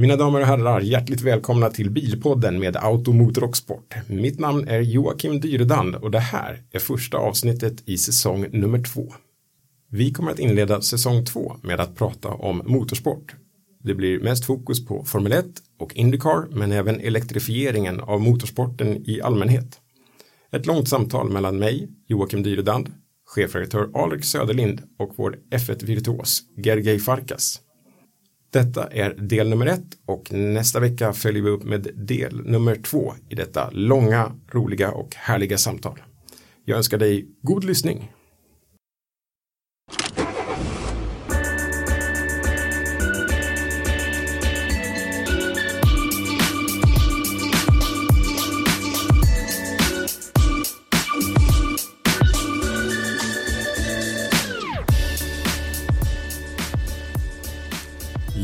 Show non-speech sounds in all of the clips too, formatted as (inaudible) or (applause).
Mina damer och herrar, hjärtligt välkomna till Bilpodden med Automotor och Sport. Mitt namn är Joakim Dyredand och det här är första avsnittet i säsong nummer två. Vi kommer att inleda säsong två med att prata om motorsport. Det blir mest fokus på Formel 1 och Indycar men även elektrifieringen av motorsporten i allmänhet. Ett långt samtal mellan mig, Joakim Dyredand, chefredaktör Alex Söderlind och vår F1-virtuos Gergej Farkas. Detta är del nummer ett och nästa vecka följer vi upp med del nummer två i detta långa, roliga och härliga samtal. Jag önskar dig god lyssning.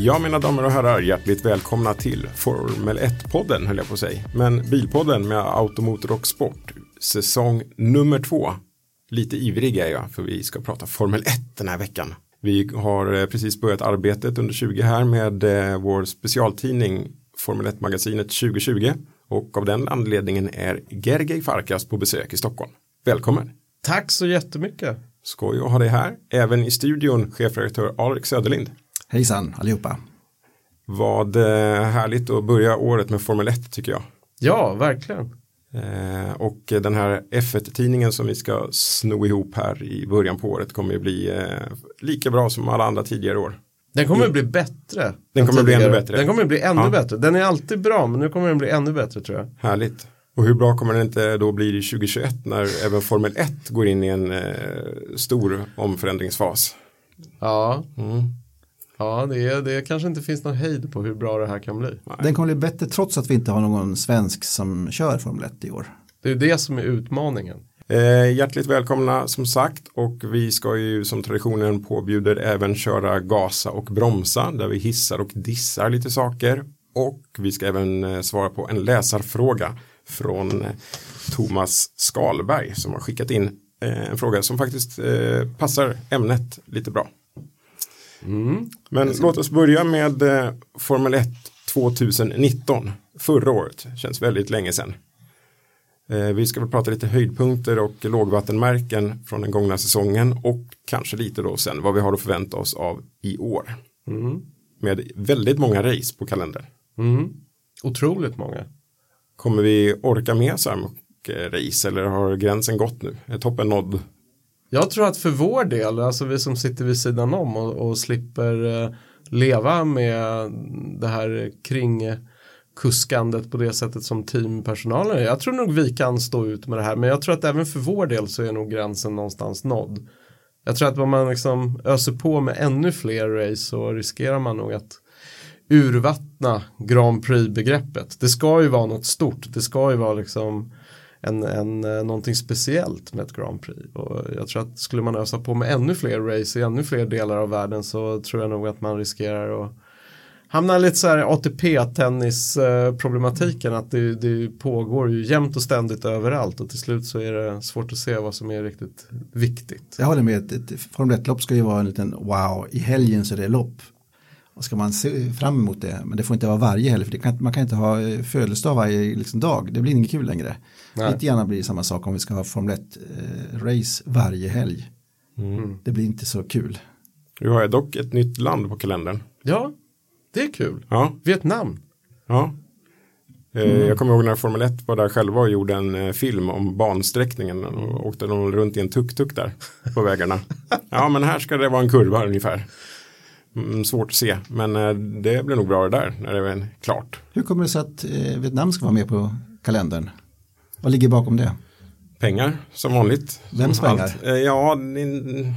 Ja, mina damer och herrar, hjärtligt välkomna till Formel 1-podden, höll jag på att säga. Men Bilpodden med Automotor och Sport, säsong nummer två. Lite ivrig är jag, för vi ska prata Formel 1 den här veckan. Vi har eh, precis börjat arbetet under 20 här med eh, vår specialtidning Formel 1-magasinet 2020. Och av den anledningen är Gergely Farkas på besök i Stockholm. Välkommen! Tack så jättemycket. Skoj att ha dig här. Även i studion chefredaktör Alex Söderlind. Hejsan allihopa. Vad eh, härligt att börja året med Formel 1 tycker jag. Ja, verkligen. Eh, och den här F1-tidningen som vi ska sno ihop här i början på året kommer ju bli eh, lika bra som alla andra tidigare år. Den kommer bli bättre. Den kommer bli tidigare. ännu bättre. Den kommer bli ännu Ja. bättre. Den är alltid bra, men nu kommer den bli ännu bättre tror jag. Härligt. Och hur bra kommer den inte då bli i 2021 när även Formel 1 går in i en eh, stor omförändringsfas. Ja, Mm. Ja det, är, det kanske inte finns någon hejd på hur bra det här kan bli. Den kommer bli bättre trots att vi inte har någon svensk som kör Formel 1 i år. Det är det som är utmaningen. Eh, hjärtligt välkomna som sagt och vi ska ju som traditionen påbjuder även köra gasa och bromsa där vi hissar och dissar lite saker och vi ska även eh, svara på en läsarfråga från eh, Thomas Skalberg som har skickat in eh, en fråga som faktiskt eh, passar ämnet lite bra. Men låt oss börja med eh, Formel 1 2019 förra året, känns väldigt länge sedan. Eh, Vi ska väl prata lite höjdpunkter och lågvattenmärken från den gångna säsongen och kanske lite då sen vad vi har att förvänta oss av i år. Med väldigt många race på kalendern. Mm. Otroligt många. Kommer vi orka med så här mycket race eller har gränsen gått nu? Är toppen nådd? Jag tror att för vår del, alltså vi som sitter vid sidan om och, och slipper eh, leva med det här kring kuskandet på det sättet som teampersonalen är. Jag tror nog vi kan stå ut med det här, men jag tror att även för vår del så är nog gränsen någonstans nådd. Jag tror att om man liksom öser på med ännu fler race så riskerar man nog att urvattna Grand Prix-begreppet. Det ska ju vara något stort, det ska ju vara liksom en, en, eh, någonting speciellt med ett Grand Prix. Och jag tror att skulle man ösa på med ännu fler race i ännu fler delar av världen så tror jag nog att man riskerar att hamna lite så här ATP-tennisproblematiken att det, det pågår ju jämt och ständigt överallt och till slut så är det svårt att se vad som är riktigt viktigt. Jag håller med, ett, ett Formel 1-lopp ska ju vara en liten wow, i helgen så är det lopp. Och ska man se fram emot det, men det får inte vara varje helg, för det kan, man kan inte ha eh, födelsedag varje liksom, dag, det blir inget kul längre. Nej. Lite gärna blir det samma sak om vi ska ha Formel 1-race varje helg. Det blir inte så kul. Nu har dock ett nytt land på kalendern. Ja, det är kul. Ja, Vietnam. ja. Eh, Jag kommer ihåg när Formel 1 var där själva och gjorde en eh, film om bansträckningen och åkte de runt i en tuk-tuk där på vägarna. (laughs) Ja, men här ska det vara en kurva ungefär. Mm, svårt att se, men eh, det blir nog bra det där när det är klart. Hur kommer det sig att eh, Vietnam ska vara med på kalendern? Vad ligger bakom det? Pengar som vanligt. Vems Som pengar? allt. Eh, Ja, det-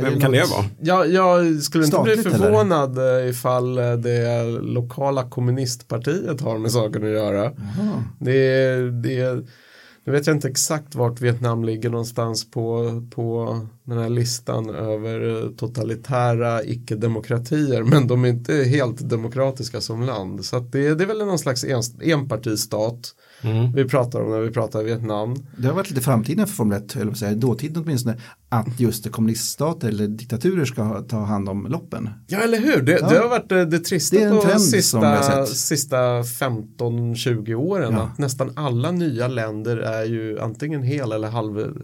Vem kan det vara? Ja, jag skulle inte bli förvånad eller? ifall det lokala kommunistpartiet har med saken att göra. Det, det, nu vet jag inte exakt vart Vietnam ligger någonstans på, på den här listan över eh, totalitära icke-demokratier. (laughs) Men de är inte helt demokratiska som land. Så det, det är väl någon slags en, enpartistat Mm. vi pratar om när vi pratar Vietnam. Det har varit lite framtiden för Formel 1, eller säga, dåtiden åtminstone, att just kommuniststater eller diktaturer ska ta hand om loppen. Ja, eller hur? Det, Ja. det har varit det, det trista Det vi har sista, sista 15-20 åren. Ja. Att nästan alla nya länder är ju antingen hel eller halv,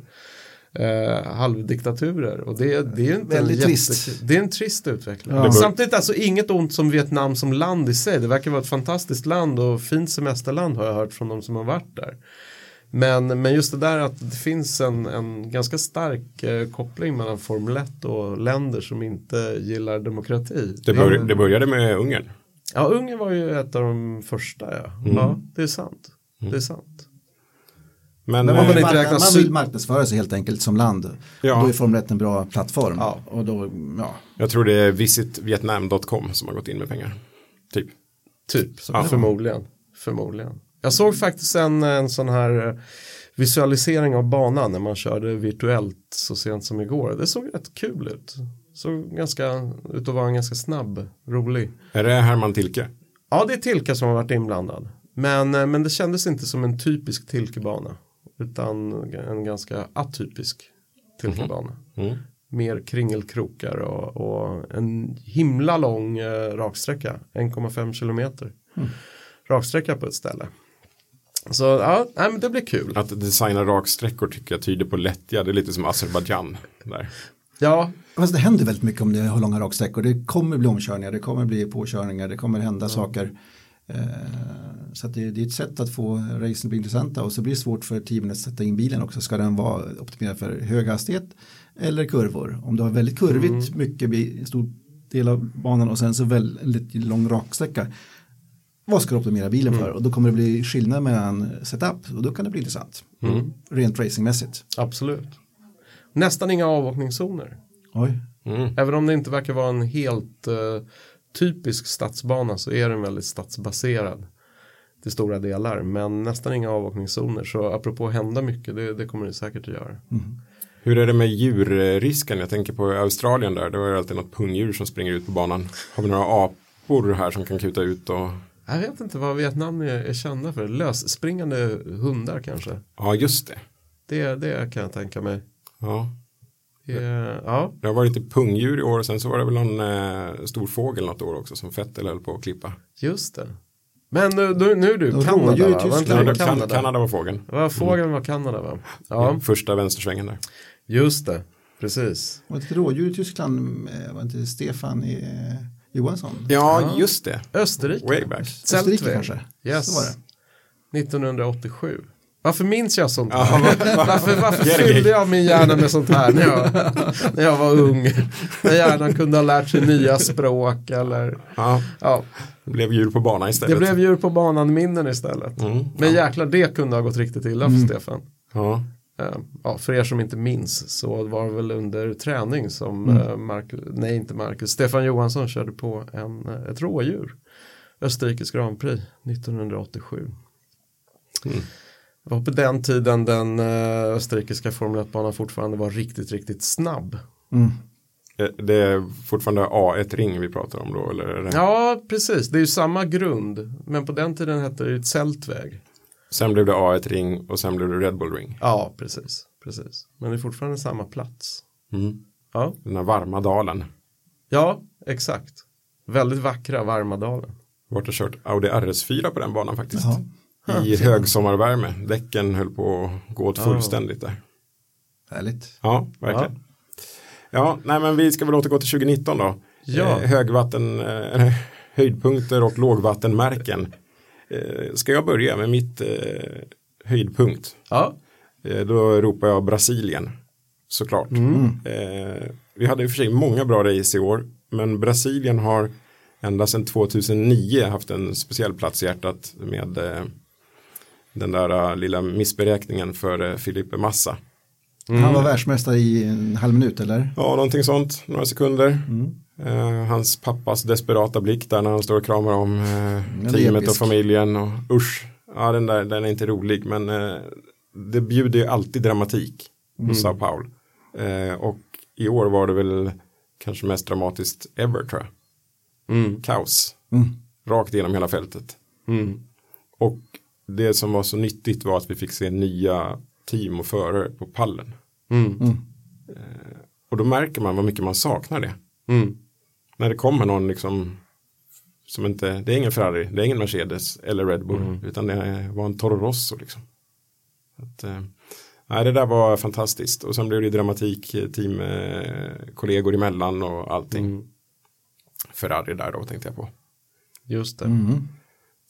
eh, halvdiktaturer. Och det, det är inte Väldigt en trist. Det är en trist utveckling. Ja. Samtidigt alltså inget ont som Vietnam som land i sig. Det verkar vara ett fantastiskt land och fint semesterland har jag hört från de som har varit där. Men, men just det där att det finns en, en ganska stark eh, koppling mellan Formel 1 och länder som inte gillar demokrati. Det, bör, det började med Ungern. Ja, Ungern var ju ett av de första. Ja, ja det är sant. Det är sant. Men, Men eh, man, vill inte markna- räkna man vill marknadsföra sig helt enkelt som land. Ja. Då är Formel 1 en bra plattform. Ja. Och då, ja. jag tror det är visitvietnam.com som har gått in med pengar. Typ. Typ, Ja. förmodligen. förmodligen. Jag såg faktiskt en, en sån här eh, visualisering av banan när man körde virtuellt så sent som igår. Det såg rätt kul ut. Såg ganska ut att vara en ganska snabb, rolig. Är det Herman Tilke? Ja, det är Tilka som har varit inblandad. Men, eh, men det kändes inte som en typisk Tilkebana. Utan en ganska atypisk Tilkebana. Mm. Mer kringelkrokar och, och en himla lång eh, raksträcka. 1,5 kilometer. Raksträcka på ett ställe. Så ja, nej, men det blir kul. Att designa raksträckor tycker jag tyder på lättja. Det är lite som Azerbajdzjan. Där. Ja, Fast det händer väldigt mycket om det har långa raksträckor. Det kommer bli omkörningar, det kommer bli påkörningar, det kommer hända saker. Eh, Så det, det är ett sätt att få racen att bli intressanta och så blir det svårt för teamen att sätta in bilen också. Ska den vara optimerad för hög hastighet eller kurvor? Om du har väldigt kurvigt, mycket, bi- stor del av banan och sen så väldigt lång raksträcka. Vad ska du optimera bilen för? Och då kommer det bli skillnad mellan setup och då kan det bli intressant. Rent racingmässigt. absolut. Nästan inga avåkningszoner. Oj. Mm. Även om det inte verkar vara en helt eh, typisk stadsbana så är den väldigt stadsbaserad till stora delar. Men nästan inga avåkningszoner. Så apropå hända mycket, det, det kommer det säkert att göra. Hur är det med djurrisken? Jag tänker på Australien där. Det var ju alltid något pungdjur som springer ut på banan. Har vi några apor här som kan kuta ut och Jag vet inte vad Vietnam är, är kända för. Lösspringande hundar kanske. Ja, just det. Det, det kan jag tänka mig. Ja. Det, ja, Det har varit lite pungdjur i år och sen så var det väl någon eh, stor fågel något år också som Fettel höll på att klippa. just det. Men nu, nu, nu är du Och Kanada i va? Tyskland. det Ja, kan, Kanada? Kanada var fågeln. Va, fågeln var Kanada va? Ja, Första vänstersvängen där. just det. Precis. Var det ett rådjur i Tyskland? eh, Var inte Stefan eh, Johansson? Ja, just det. Österrike. Way back. Österrike kanske? Yes. Så var det. 1987. Varför minns jag sånt Ja, här? va- va- Varför, varför fyllde jag min hjärna med sånt här när jag, när jag var ung? När hjärnan kunde ha lärt sig nya språk eller Ja, ja, det blev djur på banan istället. det blev djur på banan minnen istället. Mm, Men jäklar, det kunde ha gått riktigt illa för Stefan. Ja. Eh, Ja, för er som inte minns så var det väl under träning som Mm. eh, Marcus, nej inte Marcus, Stefan Johansson körde på en, eh, ett rådjur. Österrikes Grand Prix 1987. Mm. Det var på den tiden den eh, österrikiska Formel 1-banan fortfarande var riktigt, riktigt snabb. Mm. Eh, Det är fortfarande A1-ring vi pratar om då, eller? Är det... Ja, precis. Det är ju samma grund. Men på den tiden hette det ju ett Zeltweg. Sen blev det A1-ring och sen blev det Red Bull-ring. Ja, precis. precis. Men det är fortfarande samma plats. Mm. Ja, Den här varma dalen. ja exakt. Väldigt vackra varma dalen. Vart har kört Audi RS4 på den banan faktiskt. Jaha. I högsommarvärme. Däcken höll på att gå åt Ja. fullständigt där. Härligt. Ja, verkligen. Ja. nej men vi ska väl återgå till 2019 då. Ja. Eh, högvatten, eh, (laughs) höjdpunkter och lågvattenmärken. Eh, ska jag börja med mitt eh, höjdpunkt? Ja, Eh, då ropar jag Brasilien. Såklart. Eh, vi hade i och för sig många bra race i år. Men Brasilien har ända sedan 2009 haft en speciell plats i hjärtat med eh, den där eh, lilla missberäkningen för eh, Filipe Massa. Han var världsmästare i en halv minut eller? Ja, någonting sånt, några sekunder. Eh, hans pappas desperata blick där när han står och kramar om eh, teamet och familjen och usch. Ja, den där, den är inte rolig, men eh, det bjuder ju alltid dramatik på Sao Paulo. Och i år var det väl kanske mest dramatiskt ever tror jag. Mm. Kaos. Mm. Rakt igenom hela fältet. Mm. Och det som var så nyttigt var att vi fick se nya team och förare på pallen. Mm. Och då märker man vad mycket man saknar det. Mm. När det kommer någon liksom som inte, det är ingen Ferrari, det är ingen Mercedes eller Red Bull, Mm. utan det var en Toro Rosso liksom. Att, eh, nej, det där var fantastiskt och sen blev det dramatik, eh, team, eh, kollegor emellan och allting. Mm. Ferrari där då tänkte jag på. Just det. Mm.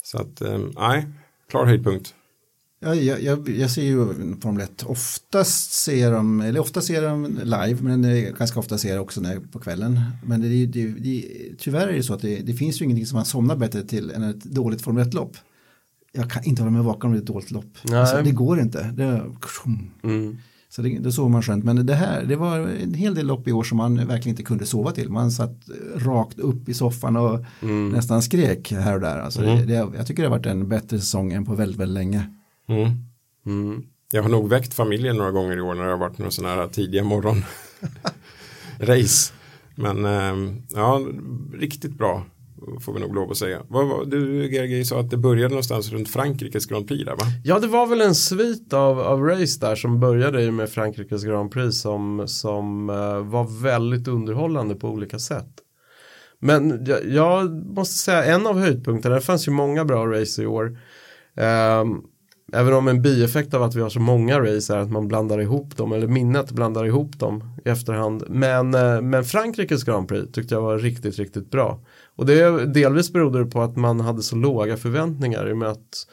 Så att, eh, nej, klar höjdpunkt. Ja, jag, jag, jag ser ju Formel 1. Oftast ser de, eller ofta ser de live, men ganska ofta ser jag också när, på kvällen. Men det, är- det, det, tyvärr är det så att det, det finns ju ingenting som man somnar bättre till än ett dåligt Formel 1-lopp. Jag kan inte vara med vaken om det är ett dåligt lopp. Alltså, det går inte. Det, Mm. Så det, det sover man skönt. Men det här, det var en hel del lopp i år som man verkligen inte kunde sova till. Man satt rakt upp i soffan och nästan skrek här och där. Alltså det, det, jag tycker det har varit en bättre säsong än på väldigt, väldigt länge. Mm. Mm. Jag har nog väckt familjen några gånger i år när det har varit några sådana här tidiga morgon (laughs) race. Men eh, ja, riktigt bra får vi nog lov att säga. Vad, vad, du GRG sa att det började någonstans runt Frankrikes Grand Prix där va? Ja, det var väl en svit av, av race där som började ju med Frankrikes Grand Prix som, som eh, var väldigt underhållande på olika sätt. Men jag, jag måste säga en av höjdpunkterna, det fanns ju många bra race i år. Ehm, även om en bieffekt av att vi har så många race är att man blandar ihop dem, eller minnet blandar ihop dem i efterhand. Men, eh, men Frankrikes Grand Prix tyckte jag var riktigt, riktigt bra. Och det delvis berodde det på att man hade så låga förväntningar i och med att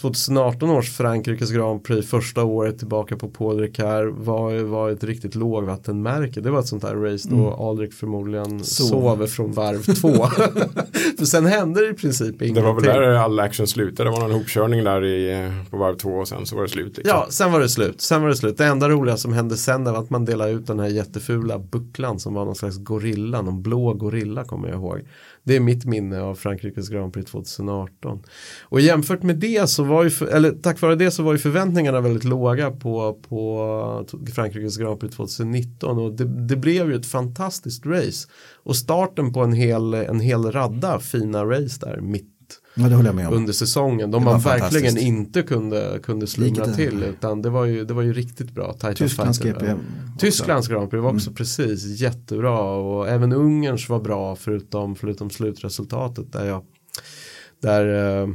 2018 års Frankrikes Grand Prix första året tillbaka på Paul Ricard var, var ett riktigt lågvattenmärke. Det var ett sånt här race då Aldrich förmodligen Sov. sover från varv två. (laughs) För sen hände det i princip ingenting. Det var väl där all action slutade. Det var någon hopkörning där i, på varv två och sen så var det slut. Liksom. Ja, sen var det slut. Sen var det slut. Det enda roliga som hände sen var att man delade ut den här jättefula bucklan som var någon slags gorilla, någon blå gorilla kommer jag ihåg. Det är mitt minne av Frankrikes Grand Prix 2018. Och jämfört med det så var ju, för, eller tack vare det så var ju förväntningarna väldigt låga på, på Frankrikes Grand Prix 2019 och det, det blev ju ett fantastiskt race. Och starten på en hel, en hel radda fina race där mitt Ja, det håller jag med om. under säsongen. De man verkligen inte kunde, kunde slumra till. Utan det var ju, det var ju riktigt bra. Tysklands. GP. Tysklands Grand Prix var också precis jättebra. Och även Ungerns var bra förutom, förutom slutresultatet. Där jag där eh,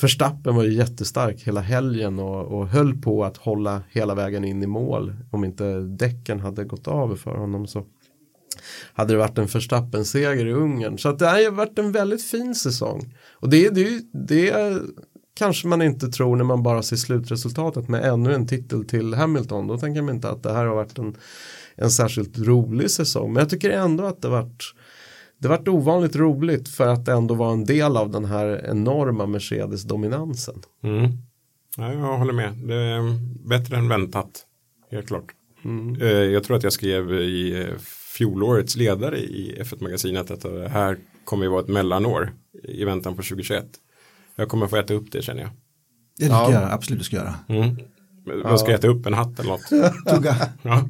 Verstappen var ju jättestark hela helgen och, och höll på att hålla hela vägen in i mål. Om inte däcken hade gått av för honom så hade det varit en Verstappen-seger i Ungern. Så att det har varit en väldigt fin säsong. Och det, det, det kanske man inte tror när man bara ser slutresultatet med ännu en titel till Hamilton. Då tänker man inte att det här har varit en, en särskilt rolig säsong. Men jag tycker ändå att det varit det varit ovanligt roligt för att det ändå var en del av den här enorma Mercedes-dominansen. Mm. Ja, jag håller med. Det är bättre än väntat. Helt klart. Mm. Eh, Jag tror att jag skrev i eh, fjolårets ledare i F1-magasinet att det här kommer ju vara ett mellanår i väntan på 2021. Jag kommer få äta upp det känner jag. Det tycker Ja. jag absolut du ska göra. Mm. Men ska äta upp? En hatt eller något? (laughs) Tugga. Ja.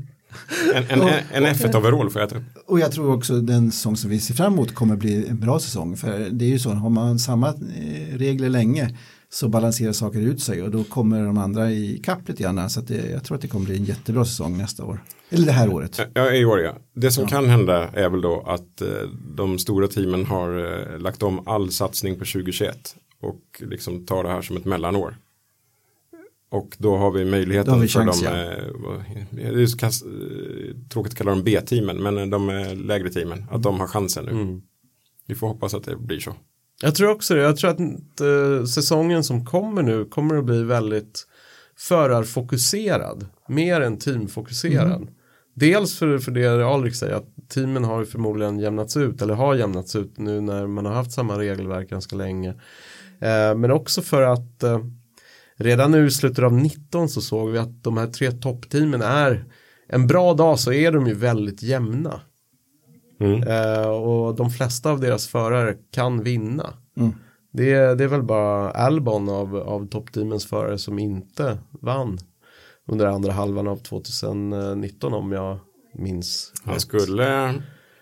En, en, en F1-overall får jag äta upp. Och jag tror också den säsong som vi ser fram emot kommer bli en bra säsong. För det är ju så, har man samma eh, regler länge så balanserar saker ut sig och då kommer de andra i kapp lite grann. Så det, jag tror att det kommer bli en jättebra säsong nästa år. Eller det här året. Ja, i år ja. Det som kan hända är väl då att eh, de stora teamen har eh, lagt om all satsning på 2021 och liksom tar det här som ett mellanår. Och då har vi möjligheten har vi för chans, de, ja. eh, det är kast, tråkigt att kalla dem B-teamen, men de lägre teamen, att de har chansen nu. Mm. Vi får hoppas att det blir så. Jag tror också det. Jag tror att eh, säsongen som kommer nu kommer att bli väldigt förarfokuserad. Mer än teamfokuserad. Dels för, för det Alrik säger att teamen har ju förmodligen jämnats ut eller har jämnats ut nu när man har haft samma regelverk ganska länge. Eh, men också för att eh, redan nu i slutet av 19 så såg vi att de här tre toppteamen är en bra dag så är de ju väldigt jämna. Mm. Eh, och de flesta av deras förare kan vinna. Mm. Det, är, det är väl bara Albon av, av toppteamens förare som inte vann under andra halvan av 2019 om jag minns Han rätt. skulle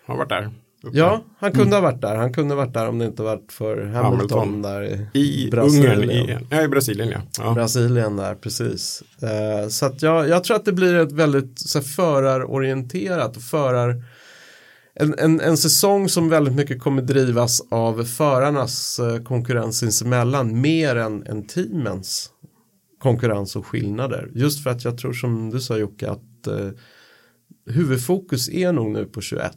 ha varit där. uppe. Ja, han kunde ha varit där. Han kunde ha varit där om det inte varit för Hamilton, Hamilton. där I Brasilien. Ungern, i, ja, i Brasilien ja. ja. Brasilien där, precis. Eh, så att jag, jag tror att det blir ett väldigt så här, förarorienterat och förar en, en, en säsong som väldigt mycket kommer drivas av förarnas eh, konkurrens sinsemellan mer än, än teamens konkurrens och skillnader. Just för att jag tror som du sa Jocke att eh, huvudfokus är nog nu på 21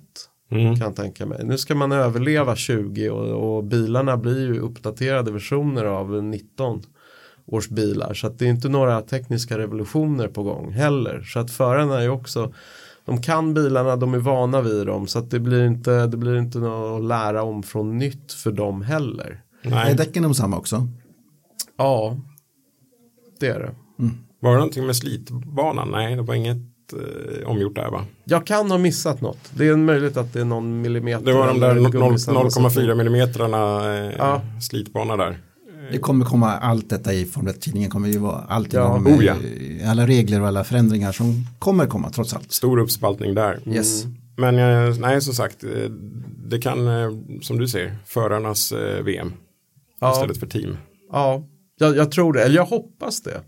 Mm. kan jag tänka mig. Nu ska man överleva 20 och, och bilarna blir ju uppdaterade versioner av 19 års bilar. Så att det är inte några tekniska revolutioner på gång heller. Så att förarna är ju också, de kan bilarna, de är vana vid dem. Så att det blir inte, det blir inte något att lära om från nytt för dem heller. Är Nej. däcken de samma också? Ja, det är det. Var det någonting med slitbanan? Nej, det var inget eh, omgjort där va? Jag kan ha missat något. Det är möjligt att det är någon millimeter. Det var de där eller no- gummisammansättning. 0,4 millimetrarna eh, Ja. slitbana där. Det kommer komma allt detta i Formel 1-tidningen kommer ju vara allt Ja. inom Oh, ja. alla regler och alla förändringar som kommer komma trots allt. Stor uppspaltning där. Yes. Men eh, nej, som sagt, eh, det kan, eh, som du ser, förarnas VM Ja. istället för team. Ja, jag, jag tror det. Eller jag hoppas det.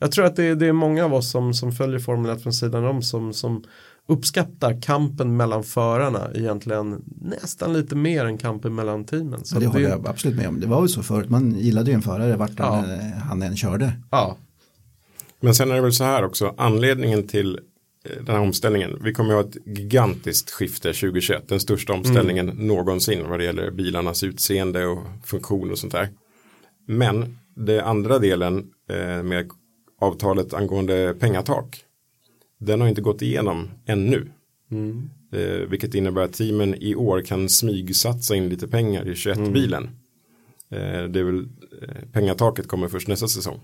Jag tror att det, är- det är många av oss som, som följer Formel 1 från sidan om som, som uppskattar kampen mellan förarna egentligen nästan lite mer än kampen mellan teamen. Så det håller jag absolut med om. Det var ju så förut, man gillade ju en förare vart Ja. han, eh, han än körde. Ja, Men sen är det väl så här också, anledningen till eh, den här omställningen, vi kommer att ha ett gigantiskt skifte 2021, den största omställningen någonsin vad det gäller bilarnas utseende och funktion och sånt där. Men det andra delen eh, med avtalet angående pengatak, den har inte gått igenom ännu. Eh, vilket innebär att teamen i år kan smygsatsa in lite pengar i 21-bilen. Eh, det är väl, eh, pengataket kommer först nästa säsong.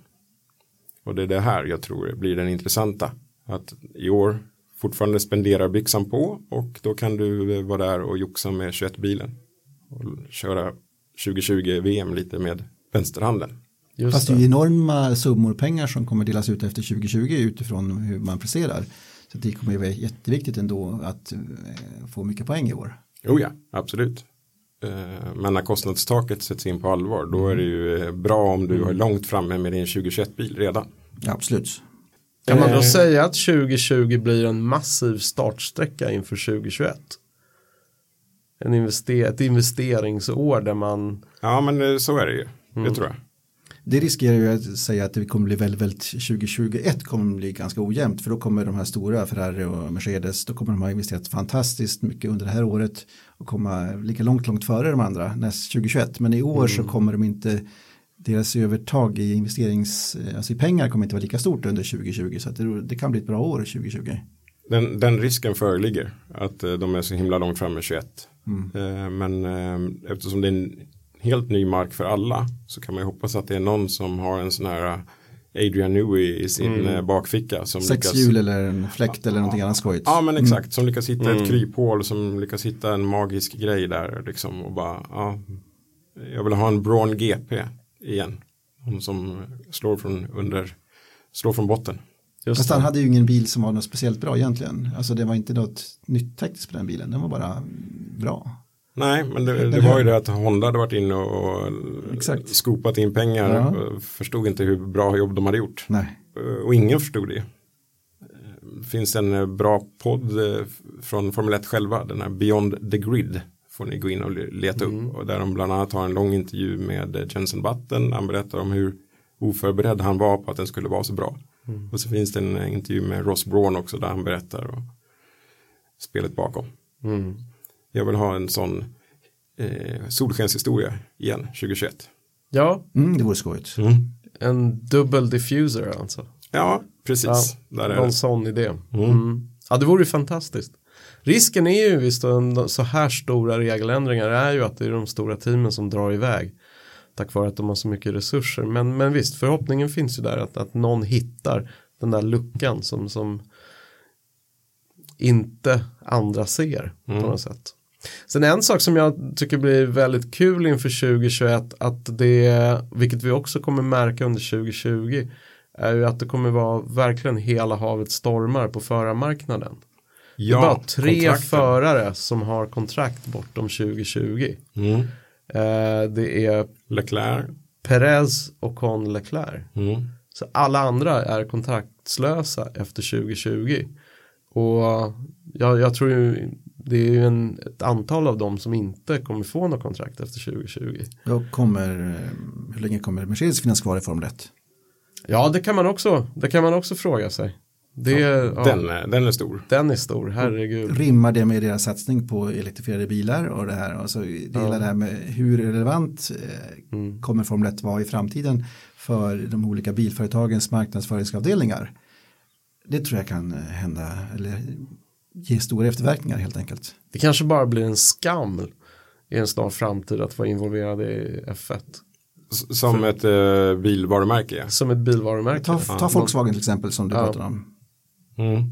Och det är det här jag tror blir den intressanta. Att i år fortfarande spenderar byxan på och då kan du eh, vara där och joxa med 21-bilen. Och köra 2020 VM lite med vänsterhanden. Just Fast det är det. ju enorma summor pengar som kommer delas ut efter 2020 utifrån hur man presterar. Så det kommer ju vara jätteviktigt ändå att eh, få mycket poäng i år. Jo ja, absolut. Eh, Men när kostnadstaket sätts in på allvar då är det ju eh, bra om du är långt framme med din 2021-bil redan. Ja, absolut. Kan man då säga att 2020 blir en massiv startsträcka inför 2021? En invester ett investeringsår där man Ja men så är det ju, det tror jag. Det riskerar ju att säga att det kommer bli väldigt, väldigt 2021 kommer bli ganska ojämnt för då kommer de här stora Ferrari och Mercedes då kommer de ha investerat fantastiskt mycket under det här året och komma lika långt, långt före de andra näst 2021 men i år så kommer de inte deras övertag i investerings, alltså i pengar kommer inte vara lika stort under 2020 så det, det kan bli ett bra år 2020. Den, den risken föreligger att eh, de är så himla långt framme 21. Eh, Men eh, eftersom det är en helt ny mark för alla så kan man ju hoppas att det är någon som har en sån här eh, Adrian Newey i sin eh, bakficka. Som Sex lyckas, hjul eller en fläkt eller någonting annat skojigt. Ja men exakt, som lyckas hitta ett kryphål, som lyckas hitta en magisk grej där liksom och bara, ja, jag vill ha en Braun GP igen. Hon som slår från under, slår från botten. just Fast han hade ju ingen bil som var något speciellt bra egentligen. Alltså det var inte något nytt tekniskt på den bilen, den var bara bra. Nej, men det, det var ju det att Honda hade varit inne och Exakt. skopat in pengar. Ja. Förstod inte hur bra jobb de hade gjort. Nej. Och ingen förstod det. Finns en eh, bra podd eh, från Formel 1 själva, den här Beyond the Grid. Får ni gå in och le- leta upp. Och där de bland annat har en lång intervju med eh, Jensen Button. Han berättar om hur oförberedd han var på att den skulle vara så bra. Och så finns det en intervju med Ross Braun också där han berättar och spelet bakom. Mm. Jag vill ha en sån eh, solskenshistoria igen 2021. Ja, Mm, det vore skojigt. en dubbel diffuser alltså. Ja, precis. Ja, Där är någon det. sån idé. Mm. Ja, det vore fantastiskt. Risken är ju visst så här stora regeländringar är ju att det är de stora teamen som drar iväg. tack vare att de har så mycket resurser. Men, men visst, förhoppningen finns ju där att, att någon hittar den där luckan som, som inte andra ser mm. på något sätt. Sen en sak som jag tycker blir väldigt kul inför 2021 att det, vilket vi också kommer märka under 2020, är ju att det kommer vara verkligen hela havet stormar på förarmarknaden. Ja, det är bara tre kontrakten. förare som har kontrakt bortom 2020. Mm. Eh, det är Leclerc, Perez och Con Leclerc. Mm. Så alla andra är kontraktslösa efter 2020. Och jag, jag tror ju det är ju en, ett antal av dem som inte kommer få något kontrakt efter 2020. Då kommer, hur länge kommer Mercedes finnas kvar i Formel 1? Ja, det kan man också, det kan man också fråga sig. Det, ja, den, ja, den är stor. Den är stor, herregud. Rimmar det med deras satsning på elektrifierade bilar och det här? Alltså, det ja. det här med hur relevant eh, mm. kommer Formel 1 vara i framtiden för de olika bilföretagens marknadsföringsavdelningar? Det tror jag kan hända, eller ge stora efterverkningar helt enkelt. Det kanske bara blir en skam i en snar framtid att vara involverad i F1. Som För, ett eh, bilvarumärke? Som ett bilvarumärke. Ta, ta Volkswagen till exempel som du ja. pratade om. Mm.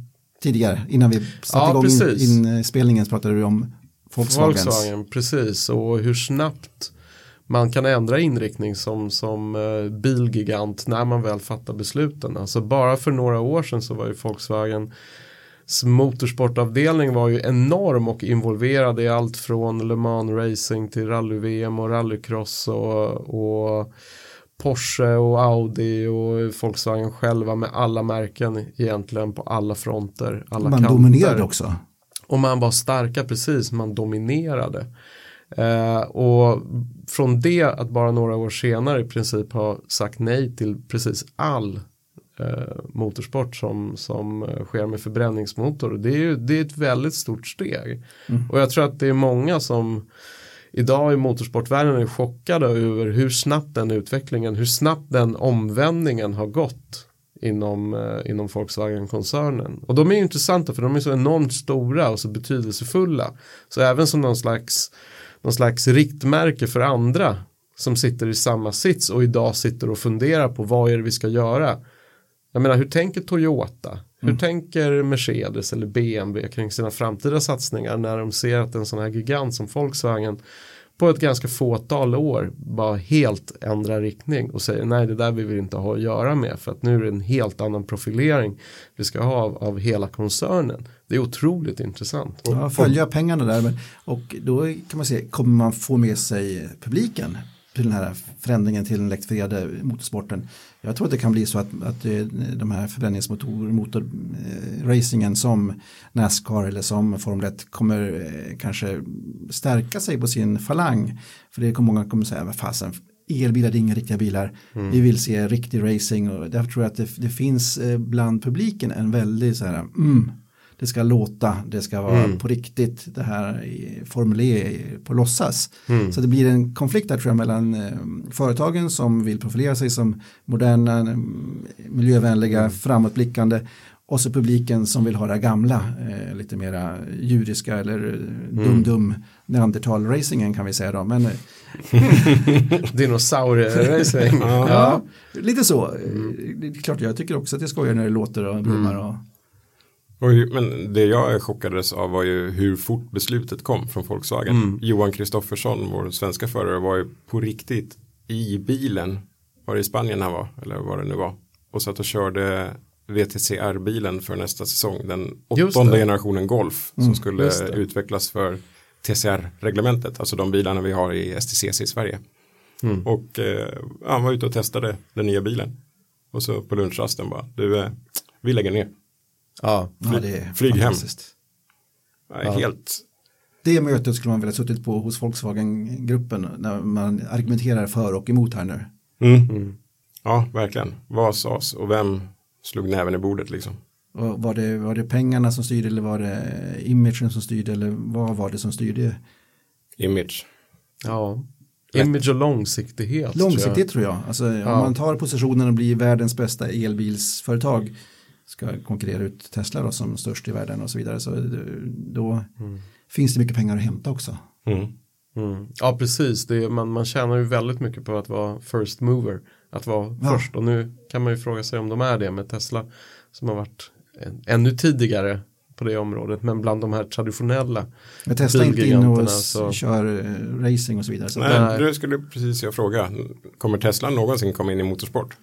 Tidigare, innan vi satte ja, igång precis. inspelningen pratade du om Volkswagens. Volkswagen, precis. Och hur snabbt man kan ändra inriktning som, som uh, bilgigant när man väl fattar besluten. Alltså bara för några år sedan så var ju Volkswagen motorsportavdelning var ju enorm och involverad i allt från Le Mans Racing till rally-VM och rallycross och, och Porsche och Audi och Volkswagen själva med alla märken egentligen på alla fronter. Alla man kanter. dominerade också. Och man var starka precis, man dominerade. Eh, och från det att bara några år senare i princip ha sagt nej till precis all motorsport som, som eh, sker med förbränningsmotor. Det är, ju, det är ett väldigt stort steg. Mm. Och jag tror att det är många som idag i motorsportvärlden är chockade över hur snabbt den utvecklingen, hur snabbt den omvändningen har gått inom, eh, inom Volkswagen-koncernen. Och de är intressanta för de är så enormt stora och så betydelsefulla. Så även som någon slags, någon slags riktmärke för andra som sitter i samma sits och idag sitter och funderar på vad är det vi ska göra. Jag menar, hur tänker Toyota? Hur mm. tänker Mercedes eller BMW kring sina framtida satsningar när de ser att en sån här gigant som Volkswagen på ett ganska fåtal år bara helt ändrar riktning och säger nej det där vill vi inte ha att göra med för att nu är det en helt annan profilering vi ska ha av, av hela koncernen. Det är otroligt intressant. Ja, följa pengarna där och då kan man se, kommer man få med sig publiken till den här förändringen till den elektrifierade motorsporten. Jag tror att det kan bli så att, att de här förbränningsmotor, motorracingen som Nascar eller som Formel 1 kommer eh, kanske stärka sig på sin falang. För det kommer många kommer säga, vad fasen, elbilar det är inga riktiga bilar. Mm. Vi vill se riktig racing och därför tror jag att det, det finns eh, bland publiken en väldigt så här, mm, det ska låta, det ska vara mm. på riktigt, det här Formel E på låtsas. Mm. Så det blir en konflikt där tror jag mellan eh, företagen som vill profilera sig som moderna, eh, miljövänliga, mm. framåtblickande och så publiken som vill ha det gamla, eh, lite mera djuriska eller mm. dum-dum neandertal-racingen kan vi säga då. Men, (laughs) Dinosaurier-racing. (laughs) ja, ja, lite så. Mm. Det är klart, jag tycker också att det är skojigt när det låter och blommar. Mm. Och, och, men det jag chockades av var ju hur fort beslutet kom från Volkswagen. Mm. Johan Kristoffersson, vår svenska förare, var ju på riktigt i bilen. Var det i Spanien han var? Eller vad det nu var. Och satt och körde VTCR-bilen för nästa säsong. Den åttonde generationen Golf mm, som skulle utvecklas för TCR-reglementet. Alltså de bilarna vi har i STCC i Sverige. Mm. Och eh, han var ute och testade den nya bilen. Och så på lunchrasten bara, du, eh, vi lägger ner. Ja, Fly, det är flyg hem. Ja, helt. Det mötet skulle man vilja suttit på hos Volkswagen-gruppen när man argumenterar för och emot här nu. Mm. Mm. Ja, verkligen. Vad sades och vem slog näven i bordet liksom? Och var, det, var det pengarna som styrde eller var det imagen som styrde eller vad var det som styrde? Image. Ja, image och långsiktighet. Långsiktighet tror jag. Tror jag. Alltså, ja. Om man tar positionen och blir världens bästa elbilsföretag ska konkurrera ut Tesla då, som störst i världen och så vidare. Så då mm. finns det mycket pengar att hämta också. Mm. Mm. Ja, precis. Det är, man, man tjänar ju väldigt mycket på att vara first mover. Att vara Ja. först. Och nu kan man ju fråga sig om de är det med Tesla. Som har varit en, ännu tidigare på det området. Men bland de här traditionella. Jag testar inte in och så- kör eh, racing och så vidare. Så Nej, Nej. du skulle precis jag fråga. Kommer Tesla någonsin komma in i motorsport?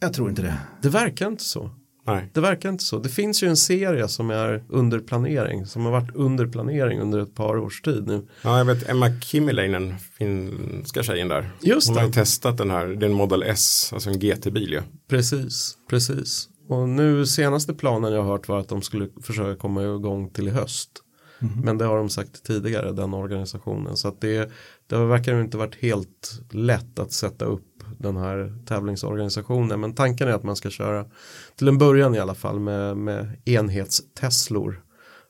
jag tror inte det. Det verkar inte så. Nej. Det verkar inte så. Det finns ju en serie som är under planering. Som har varit under planering under ett par års tid nu. Ja, jag vet Emma Kimmiläinen, finska tjejen där. Just Hon det. har ju testat den här, det är en Model S, alltså en GT-bil ju. Precis, precis. Och nu senaste planen jag har hört var att de skulle försöka komma igång till i höst. Men det har de sagt tidigare, den organisationen. Så att det, det verkar ju inte varit helt lätt att sätta upp den här tävlingsorganisationen. Men tanken är att man ska köra till en början i alla fall med, med enhetsteslor.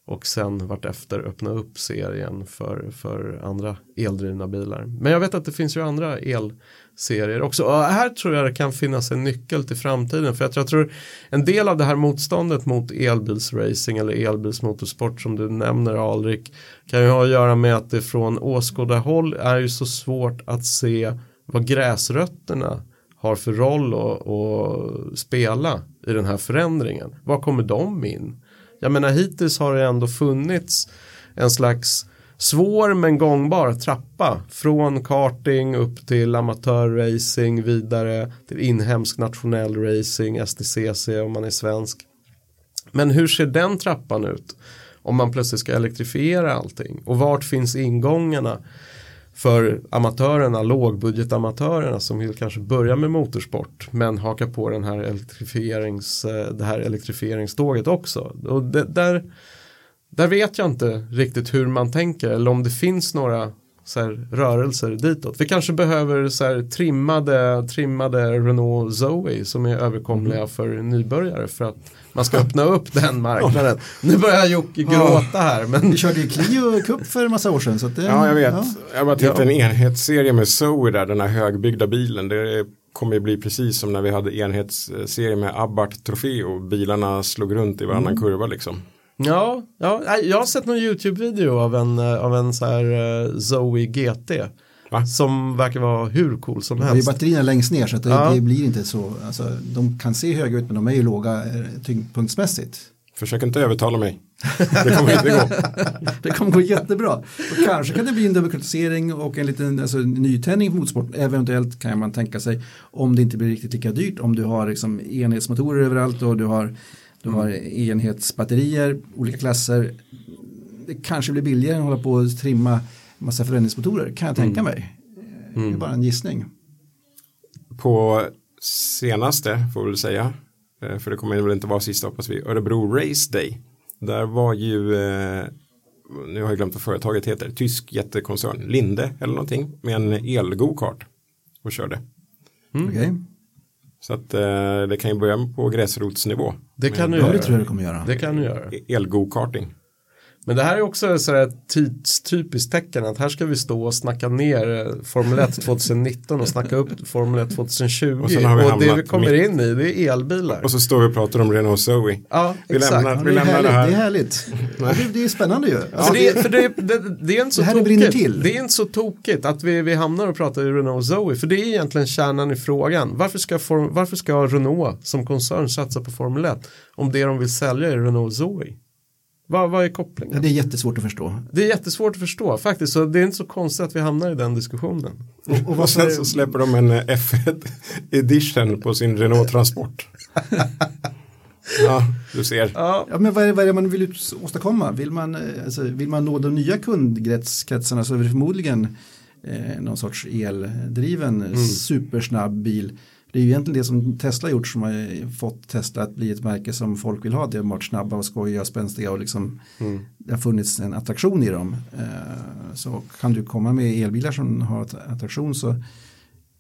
Och sen vartefter öppna upp serien för, för andra eldrivna bilar. Men jag vet att det finns ju andra elserier också. Och här tror jag det kan finnas en nyckel till framtiden. För jag tror, jag tror en del av det här motståndet mot elbilsracing eller elbilsmotorsport som du nämner Alrik. Kan ju ha att göra med att det från åskådarhåll är ju så svårt att se vad gräsrötterna har för roll att, spela i den här förändringen. Var kommer de in? Jag menar hittills har det ändå funnits en slags svår men gångbar trappa från karting upp till amatörracing vidare till inhemsk nationell racing, STCC om man är svensk. Men hur ser den trappan ut om man plötsligt ska elektrifiera allting och vart finns ingångarna för amatörerna, lågbudgetamatörerna som vill kanske börja med motorsport men haka på den här elektrifierings, eh, det här elektrifieringståget också. Och det, där, där vet jag inte riktigt hur man tänker eller om det finns några så här, rörelser ditåt. Vi kanske behöver så här, trimmade, trimmade Renault Zoe som är överkomliga för nybörjare för att man ska öppna upp den (laughs) marknaden. Nu börjar Jocke gråta här men Vi körde ju Clio Cup för en massa år sedan. Så att det, Ja, jag vet. ja. Jag bara tittade Ja. en enhetsserie med Zoe där, den här högbyggda bilen. Det kommer ju bli precis som när vi hade enhetsserie med Abarth Trofeo. Bilarna slog runt i varannan kurva liksom. Ja, ja, jag har sett någon YouTube-video av en, eh, av en så här eh, Zoe GT. Va? Som verkar vara hur cool som Det är helst. batterierna längst ner så att det, Ja. det blir inte så. Alltså, de kan se höga ut men de är ju låga eh, tyngdpunktsmässigt. Försök inte övertala mig. Det kommer inte gå. (laughs) Det kommer gå jättebra. Och kanske kan det bli en dubbelkritisering och en liten alltså, nytändning på motorsport. Eventuellt kan man tänka sig om det inte blir riktigt lika dyrt. Om du har liksom, enhetsmotorer överallt och du har, du har enhetsbatterier, olika klasser. Det kanske blir billigare än att hålla på och trimma massa förändringsmotorer kan jag tänka mig. Det är bara en gissning. På senaste, får vi väl säga, eh, för det kommer väl inte vara sista hoppas vi, Örebro Race Day. Där var ju, eh, nu har jag glömt vad företaget heter, tysk jättekoncern, Linde eller någonting, med en el-go-kart och körde. Okej? Så att eh, det kan ju börja på gräsrotsnivå. Det kan du Ja, det göra. tror jag det kommer göra. Det kan du göra. El-go-karting. Men det här är också så här tidstypiskt tecken att här ska vi stå och snacka ner eh, Formel 1 2019 och snacka upp Formel 1 2020. Och Och, sen har vi det vi kommer mitt- in i det är elbilar. Och så står vi och pratar om Renault Zoe. ja, Vi exakt. lämnar- Ja, vi det, är lämnar härligt, det här. det är härligt. Det, det är spännande ju. Alltså, För, det, för det, det, det är inte så Det här brinner tokigt. till. Det är inte så tokigt att vi, vi hamnar och pratar i Renault Zoe. För det är egentligen kärnan i frågan. Varför ska, form, varför ska Renault som koncern satsa på Formel 1 om det de vill sälja är Renault Zoe? Vad, vad är kopplingen? Ja, det är jättesvårt att förstå. Det är jättesvårt att förstå faktiskt. Så det är inte så konstigt att vi hamnar i den diskussionen. Och, och Och sen så släpper de en eh, F1 (laughs) edition på sin Renault Transport. (laughs) ja, du ser. Ja, ja, men vad, är, vad är det man vill åstadkomma? Vill man, eh, alltså, vill man nå de nya kundkretsarna så är det förmodligen eh, någon sorts eldriven Mm. supersnabb bil. Det är ju egentligen det som Tesla gjort som har fått Tesla att bli ett märke som folk vill ha. Det har varit snabba och skojiga och spänstiga och liksom Mm. det har funnits en attraktion i dem. Eh, så kan du komma med elbilar som har att- attraktion så,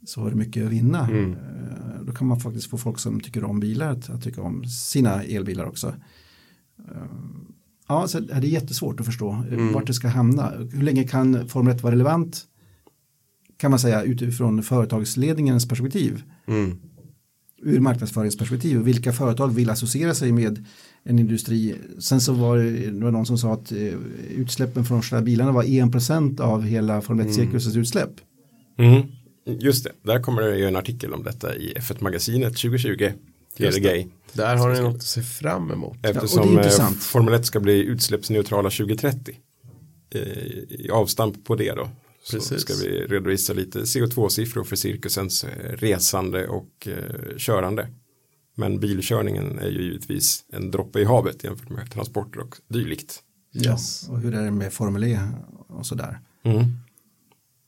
så har du mycket att vinna. Mm. Eh, då kan man faktiskt få folk som tycker om bilar att, att tycka om sina elbilar också. Eh, ja, så är det är jättesvårt att förstå Mm. vart det ska hamna. Hur länge kan Formel 1 vara relevant? Kan man säga utifrån företagsledningens perspektiv. mm. ur marknadsföringsperspektiv. Vilka företag vill associera sig med en industri. Sen så var det, det var någon som sa att eh, utsläppen från de bilarna var 1% av hela Formel 1-cirkusens utsläpp. Mm. Just det, där kommer det ju en artikel om detta i F1-magasinet 2020. Just det. det. Där har ni något att se fram emot. Eftersom Ja, och det är eh, intressant. Formel 1 ska bli utsläppsneutrala 2030. Eh, I avstamp på det då. Så Precis. ska vi redovisa lite CO2-siffror för cirkusens eh, resande och eh, körande. Men bilkörningen är ju givetvis en droppe i havet jämfört med transporter och dylikt. Yes. Ja, och hur är det med Formel E och sådär. Mm.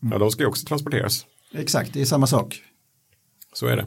Ja, de ska ju också transporteras. Exakt, det är samma sak. Så är det.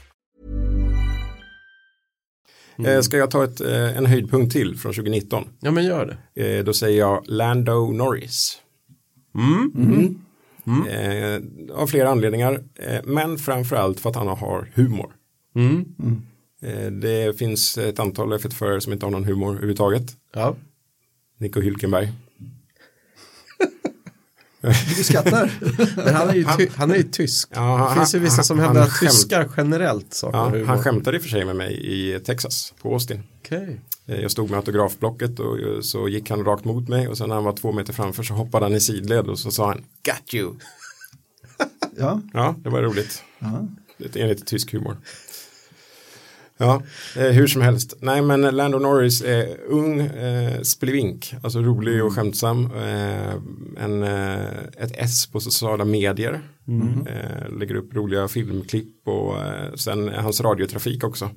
Eh, ska jag ta ett, eh, en höjdpunkt till från 2019? Ja men gör det. Eh, då säger jag Lando Norris. Mm. Eh, av flera anledningar, eh, men framförallt för att han har humor. Eh, det finns ett antal F1-förare som inte har någon humor överhuvudtaget. Ja. Nico Hülkenberg. Du skrattar. Men han är ju, ty- han är ju tysk. Ja, han- det finns ju vissa han- som han hävdar att tyskar generellt saknar Ja, han skämtade i och för sig med mig i Texas på Austin. Okej. Eh, Jag stod med autografblocket och eh, så gick han rakt mot mig och sen när han var två meter framför så hoppade han i sidled och så sa han Got you. Ja, Ja, det var roligt. ja. Enligt tysk humor. Ja, eh, hur som helst. Nej, men Lando Norris är ung, eh, splivink, alltså rolig och skämtsam. Eh, en, eh, ett S på sociala medier. Eh, lägger upp roliga filmklipp och eh, sen hans radiotrafik också.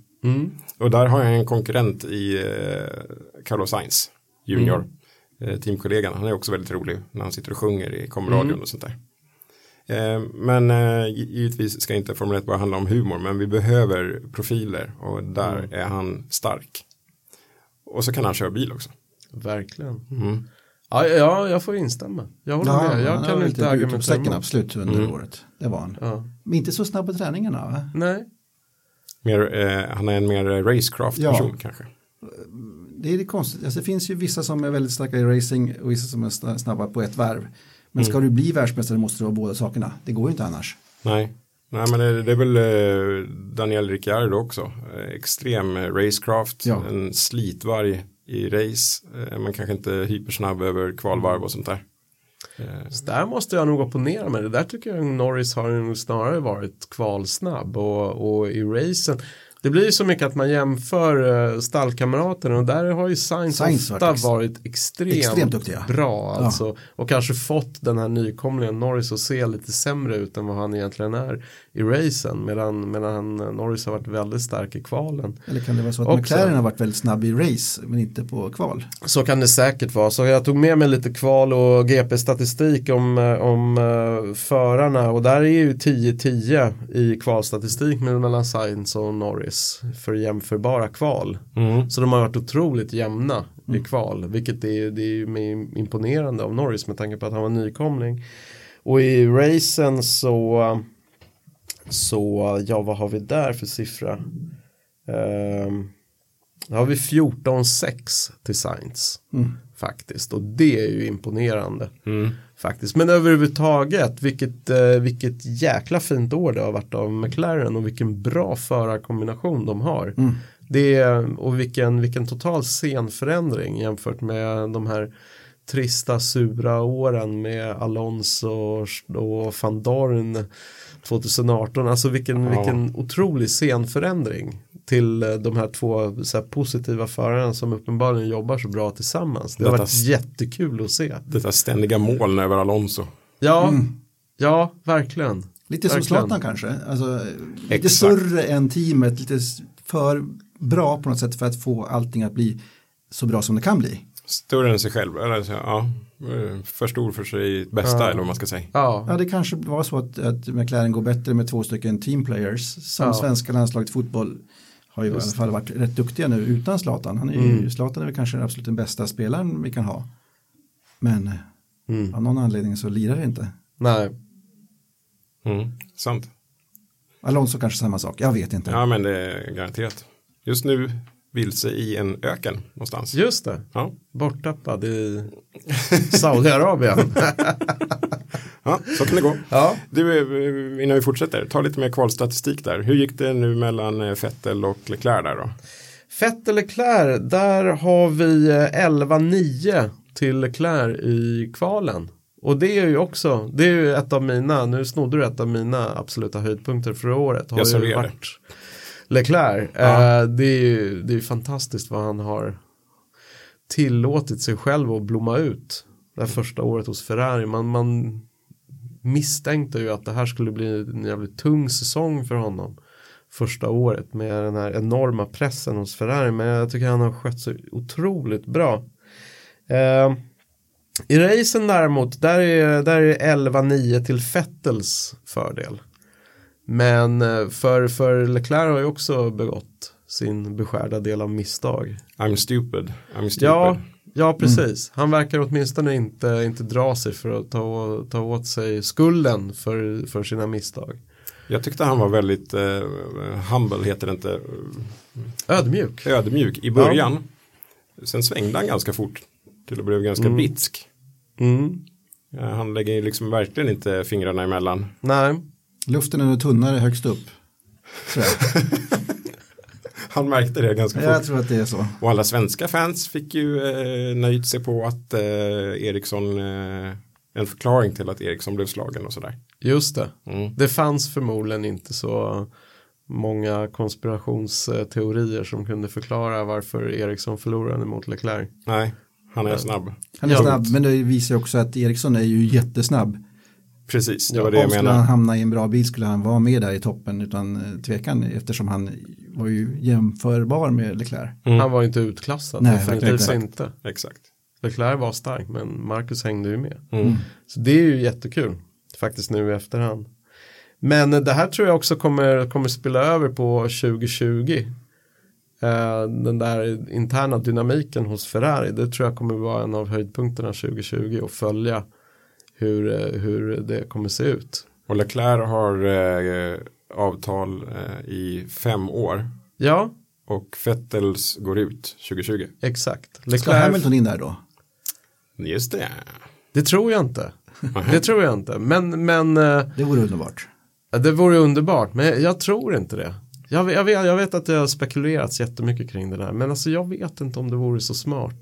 Och där har jag en konkurrent i eh, Carlos Sainz junior. Eh, teamkollegan, han är också väldigt rolig när han sitter och sjunger i komradion och sånt där. Eh, Men eh, gi- givetvis ska inte Formel 1 bara handla om humor, men vi behöver profiler och där är han stark. Och så kan han köra bil också. Verkligen. Ja, ja, jag får instämma. Jag håller Ja, med. Jag han kan inte lite argumentera emot. absolut under året. Det var han. Ja. Men inte så snabb på träningarna va? Nej. Mer, eh, han är en mer racecraft-person Ja. kanske. Det är det konstigt. Alltså, det finns ju vissa som är väldigt starka i racing och vissa som är sna- snabba på ett varv. Men ska du bli världsmästare måste du ha båda sakerna. Det går ju inte annars. Nej. Nej men det, det är väl eh, Daniel Ricciardo också. Eh, extrem eh, racecraft, Ja. en slitvarg i race. Men kanske inte hypersnabb över kvalvarv och sånt där. Så där måste jag nog opponera mig. Det där tycker jag Norris har snarare varit kvalsnabb och, och i racen. Det blir så mycket att man jämför uh, stallkamraterna och där har ju Sainz, Sainz ofta varit ex- varit extremt, extremt duktiga. bra. Alltså, Och kanske fått den här nykomlingen Norris att se lite sämre ut än vad han egentligen är i racen. Medan, medan Norris har varit väldigt stark i kvalen. Eller kan det vara så att Också. McLaren har varit väldigt snabb i race men inte på kval? Så kan det säkert vara. Så jag tog med mig lite kval och GP-statistik om, eh, om uh, förarna och där är ju 10-10 i kvalstatistik mellan Sainz och Norris för jämförbara kval. Så de har varit otroligt jämna i kval, vilket är, det är imponerande av Norris med tanke på att han var nykomling. Och i racen så, så ja vad har vi där för siffra? Ehm, då har vi 14-6 till Sainz. Faktiskt. Och det är ju imponerande. Faktiskt. Men överhuvudtaget vilket, eh, vilket jäkla fint år det har varit av McLaren och vilken bra förarkombination de har. Det är, och vilken, vilken total scenförändring jämfört med de här trista sura åren med Alonso och van Dorn 2018. Alltså vilken, Ja. vilken otrolig scenförändring till eh, de här två så här, positiva förarna som uppenbarligen jobbar så bra tillsammans. Det har Detta varit jättekul att se. Detta ständiga moln över Alonso. Ja, ja verkligen. Lite som. Zlatan kanske. Alltså, lite Exakt. större än teamet, lite för bra på något sätt för att få allting att bli så bra som det kan bli. Större än sig själv. Eller, så, ja, eh, för stor för sig bästa Ja. eller vad man ska säga. Ja, Ja, det kanske var så att, att McLaren går bättre med två stycken teamplayers. Som Ja. svenska landslaget fotboll har ju i alla fall varit rätt duktiga nu utan Zlatan. Han är Mm. ju, Zlatan är väl kanske absolut den bästa spelaren vi kan ha. Men Mm. av någon anledning så lirar det inte. nej. Mm, sant. Alonso kanske samma sak, jag vet inte. Ja men det är garanterat. Just nu vilse i en öken någonstans. Just det, Ja. borttappad i Saudiarabien. (laughs) ja, så kan det gå. ja. Du, eh, innan vi fortsätter, ta lite mer kvalstatistik där. Hur gick det nu mellan eh, Vettel och Leclerc där då? Fett Leclerc, där har vi eh, 11-9 till Leclerc i kvalen. Och det är ju också, det är ju ett av mina, nu snodde du ett av mina absoluta höjdpunkter förra året. Har Jag ju varit Leclerc. Ja. Eh, det är ju det är fantastiskt vad han har tillåtit sig själv att blomma ut. Det här första året hos Ferrari. Man, man misstänkte ju att det här skulle bli en jävligt tung säsong för honom. Första året med den här enorma pressen hos Ferrari. Men jag tycker han har skött sig otroligt bra. Eh, I racen däremot, där är, där är 11-9 till Fettels fördel. Men eh, för, för Leclerc har ju också begått sin beskärda del av misstag. I'm stupid. I'm stupid. Ja, ja precis. Han verkar åtminstone inte, inte dra sig för att ta, ta åt sig skulden för, för sina misstag. Jag tyckte han var väldigt eh, humble, heter det inte, Ödmjuk. ödmjuk i början. Sen svängde han ganska fort till att bli ganska Mm. bitsk. Mm. Ja, Han lägger liksom verkligen inte fingrarna emellan. Nej, Luften är nog tunnare högst upp. jag. (laughs) Han märkte det ganska jag fort. tror att det är så. Och alla svenska fans fick ju eh, nöjt sig på att eh, Eriksson, eh, en förklaring till att Eriksson blev slagen och sådär. just det. Mm. Det fanns förmodligen inte så många konspirationsteorier som kunde förklara varför Eriksson förlorade mot Leclerc. Nej, han är snabb. Han är snabb, men det visar också att Eriksson är ju jättesnabb. Precis, det var det jag Om skulle menade. han hamna i en bra bil skulle han vara med där i toppen utan tvekan eftersom han var ju jämförbar med Leclerc. Mm. Han var inte utklassad, Nej, definitivt exakt. inte. Exakt. Leclerc var stark, men Marcus hängde ju med. Mm. Så det är ju jättekul, faktiskt nu i efterhand. Men det här tror jag också kommer, kommer spela över på 2020. Eh, den där interna dynamiken hos Ferrari, det tror jag kommer vara en av höjdpunkterna 2020 och följa hur, eh, hur det kommer se ut. Och Leclerc har eh, avtal eh, i fem år. Ja, Och Vettels går ut 2020. exakt. Ska Leclerc, Hamilton in där då? Just det. det tror jag inte. Det tror jag inte. Men, men eh, Det vore underbart. Det vore underbart, men jag tror inte det. Jag, vet- jag, vet, jag vet att det har spekulerats jättemycket kring det där, men alltså jag vet inte om det vore så smart.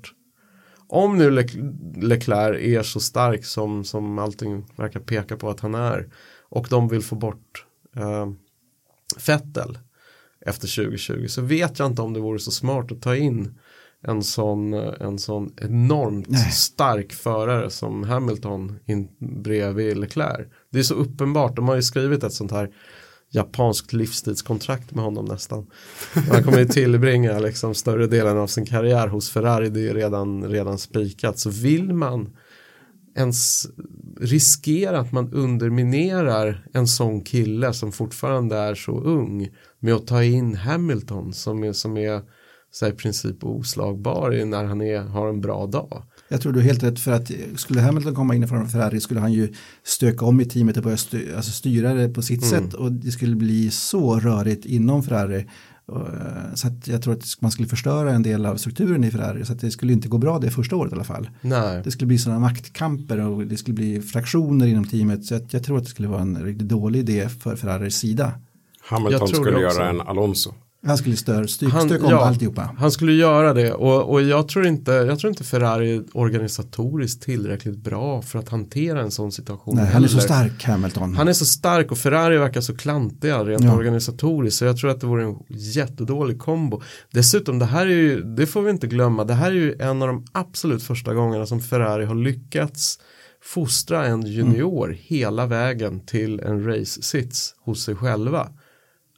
Om nu Le- Leclerc är så stark som, som allting verkar peka på att han är och de vill få bort eh, Vettel efter 2020 så vet jag inte om det vore så smart att ta in en sån, en sån enormt Nej. stark förare som Hamilton in bredvid Leclerc. Det är så uppenbart, de har ju skrivit ett sånt här japanskt livstidskontrakt med honom nästan. Han kommer ju tillbringa liksom större delen av sin karriär hos Ferrari, det är redan, redan spikat. Så vill man ens riskera att man underminerar en sån kille som fortfarande är så ung med att ta in Hamilton som är, som är så här, i princip oslagbar när han är, har en bra dag. Jag tror du är helt rätt för att skulle Hamilton komma in från Ferrari skulle han ju stöka om i teamet och börja styra, alltså styra det på sitt Mm. sätt och det skulle bli så rörigt inom Ferrari. Eh, Så att jag tror att man skulle förstöra en del av strukturen i Ferrari så att det skulle inte gå bra det första året i alla fall. Nej, Det skulle bli sådana maktkamper och det skulle bli fraktioner inom teamet så att jag tror att det skulle vara en riktigt dålig idé för Ferraris sida. Hamilton skulle göra en Alonso. Han skulle stör, styk, Han- om ja. alltihopa. Han skulle göra det och, och jag, tror inte, jag tror inte Ferrari är organisatoriskt tillräckligt bra för att hantera en sån situation. Nej, han är så stark Hamilton. Han är så stark och Ferrari verkar så klantiga rent Ja. organisatoriskt så jag tror att det vore en jättedålig kombo. Dessutom det här är ju, det får vi inte glömma, det här är ju en av de absolut första gångerna som Ferrari har lyckats fostra en junior hela vägen till en race-sits hos sig själva.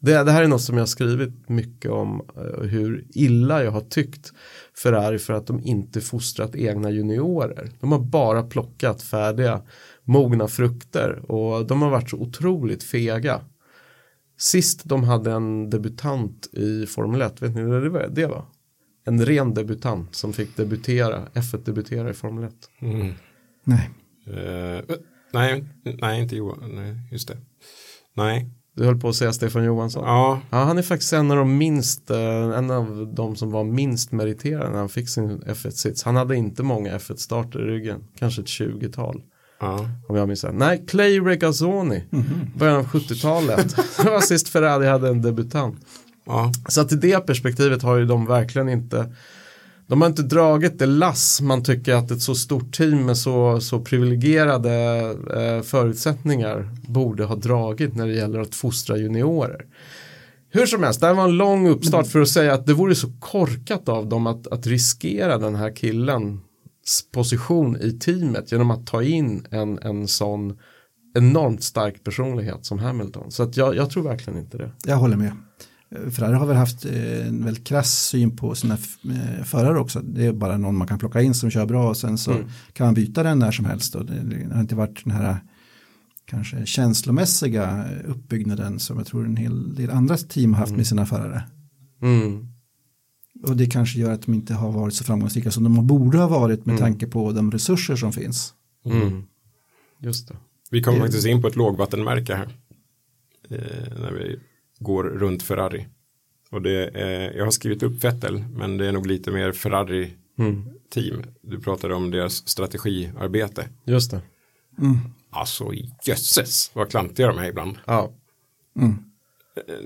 Det, det här är något som jag har skrivit mycket om eh, hur illa jag har tyckt Ferrari för att de inte fostrat egna juniorer. De har bara plockat färdiga mogna frukter och de har varit så otroligt fega. Sist de hade en debutant i Formel 1, vet ni vad det var? Det var? En ren debutant som fick debutera, F1 debutera i Formel 1. Nej. Eh, nej, nej, inte Johan. Nej, just det. Nej. Du höll på att säga Stefan Johansson. Ja, Ja, han är faktiskt en av de minst, eh, en av de som var minst meriterade när han fick sin F1-sits. Han hade inte många F1-starter i ryggen, kanske ett 20-tal. ja. Om jag minns rätt. Nej, Clay Regazzoni, början av 70-talet. (laughs) det var sist Ferrari hade en debutant. ja. Så att i det perspektivet har ju de verkligen inte de har inte dragit det lass man tycker att ett så stort team med så, så privilegierade eh, förutsättningar borde ha dragit när det gäller att fostra juniorer. Hur som helst, det här var en lång uppstart för att säga att det vore så korkat av dem att, att riskera den här killens position i teamet genom att ta in en, en sån enormt stark personlighet som Hamilton. Så att jag, jag tror verkligen inte det. Jag håller med. Eh, Ferrari har väl haft eh, en väldigt krass syn på sina eh, förare också. Det är bara någon man kan plocka in som kör bra och sen så kan man byta den när som helst. Och det, det har inte varit den här kanske känslomässiga uppbyggnaden som jag tror en hel del andra team har haft med sina förare. Mm. Och det kanske gör att de inte har varit så framgångsrika som de borde ha varit med tanke på de resurser som finns. Mm. Just det. Vi kommer faktiskt in på ett lågvattenmärke här. Eh, när vi går runt Ferrari. Och det är, jag har skrivit upp Vettel, men det är nog lite mer Ferrari-team. Du pratade om deras strategiarbete. Just det. Alltså jösses vad klantiga de är ibland. Ja. Eh,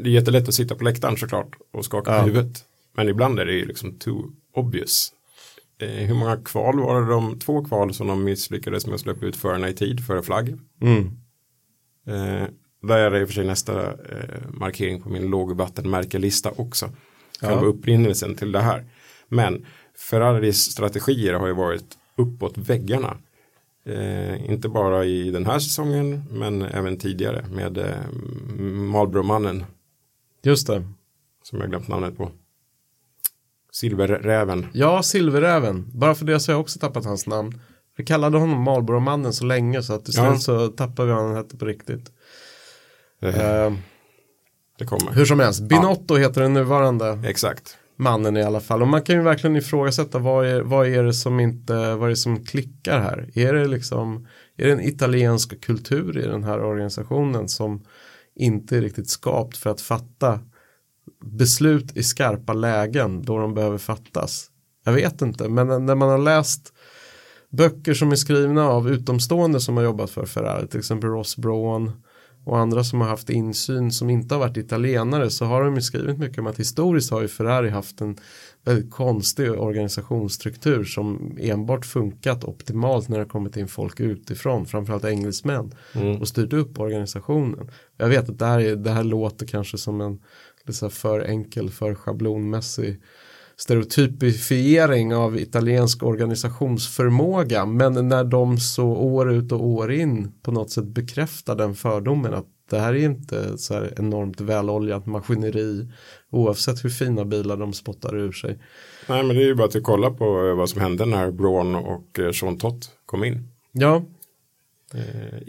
Det är jättelätt att sitta på läktaren såklart och skaka Ja. på huvudet. Men ibland är det ju liksom too obvious. Eh, hur många kval var det de, två kval som de misslyckades med att släppa ut förarna i tid före flagg? Mm. Eh, där är det i och för sig nästa eh, markering på min lågvattenmärkelista också. Själva upprinnelsen till det här. Men Ferraris strategier har ju varit uppåt väggarna. Eh, inte bara i den här säsongen men även tidigare med eh, Marlboro-mannen Just det. som jag glömt namnet på. Silverräven. Ja, Silverräven. Bara för det så har jag också tappat hans namn. Vi kallade honom Marlboro-mannen så länge så att till slut Ja. så tappade vi vad han hette på riktigt. Eh, Eh, det kommer. hur som helst, Binotto heter den nuvarande Exakt. mannen i alla fall. Och man kan ju verkligen ifrågasätta vad är, vad är det som inte, vad är det som klickar här? Är det liksom, är det en italiensk kultur i den här organisationen som inte är riktigt skapt för att fatta beslut i skarpa lägen då de behöver fattas? Jag vet inte, men när man har läst böcker som är skrivna av utomstående som har jobbat för Ferrari, till exempel Ross Braun och andra som har haft insyn som inte har varit italienare så har de ju skrivit mycket om att historiskt har ju Ferrari haft en väldigt konstig organisationsstruktur som enbart funkat optimalt när det kommit in folk utifrån, framförallt engelsmän och styrt upp organisationen. Jag vet att det här, är, det här låter kanske som en för enkel, för schablonmässig stereotypifiering av italiensk organisationsförmåga men när de så år ut och år in på något sätt bekräftar den fördomen att det här är inte så här enormt väloljat maskineri oavsett hur fina bilar de spottar ur sig. Nej men det är ju bara att kolla på eh, vad som hände när Braun och eh, Sean Tott kom in. Ja, eh,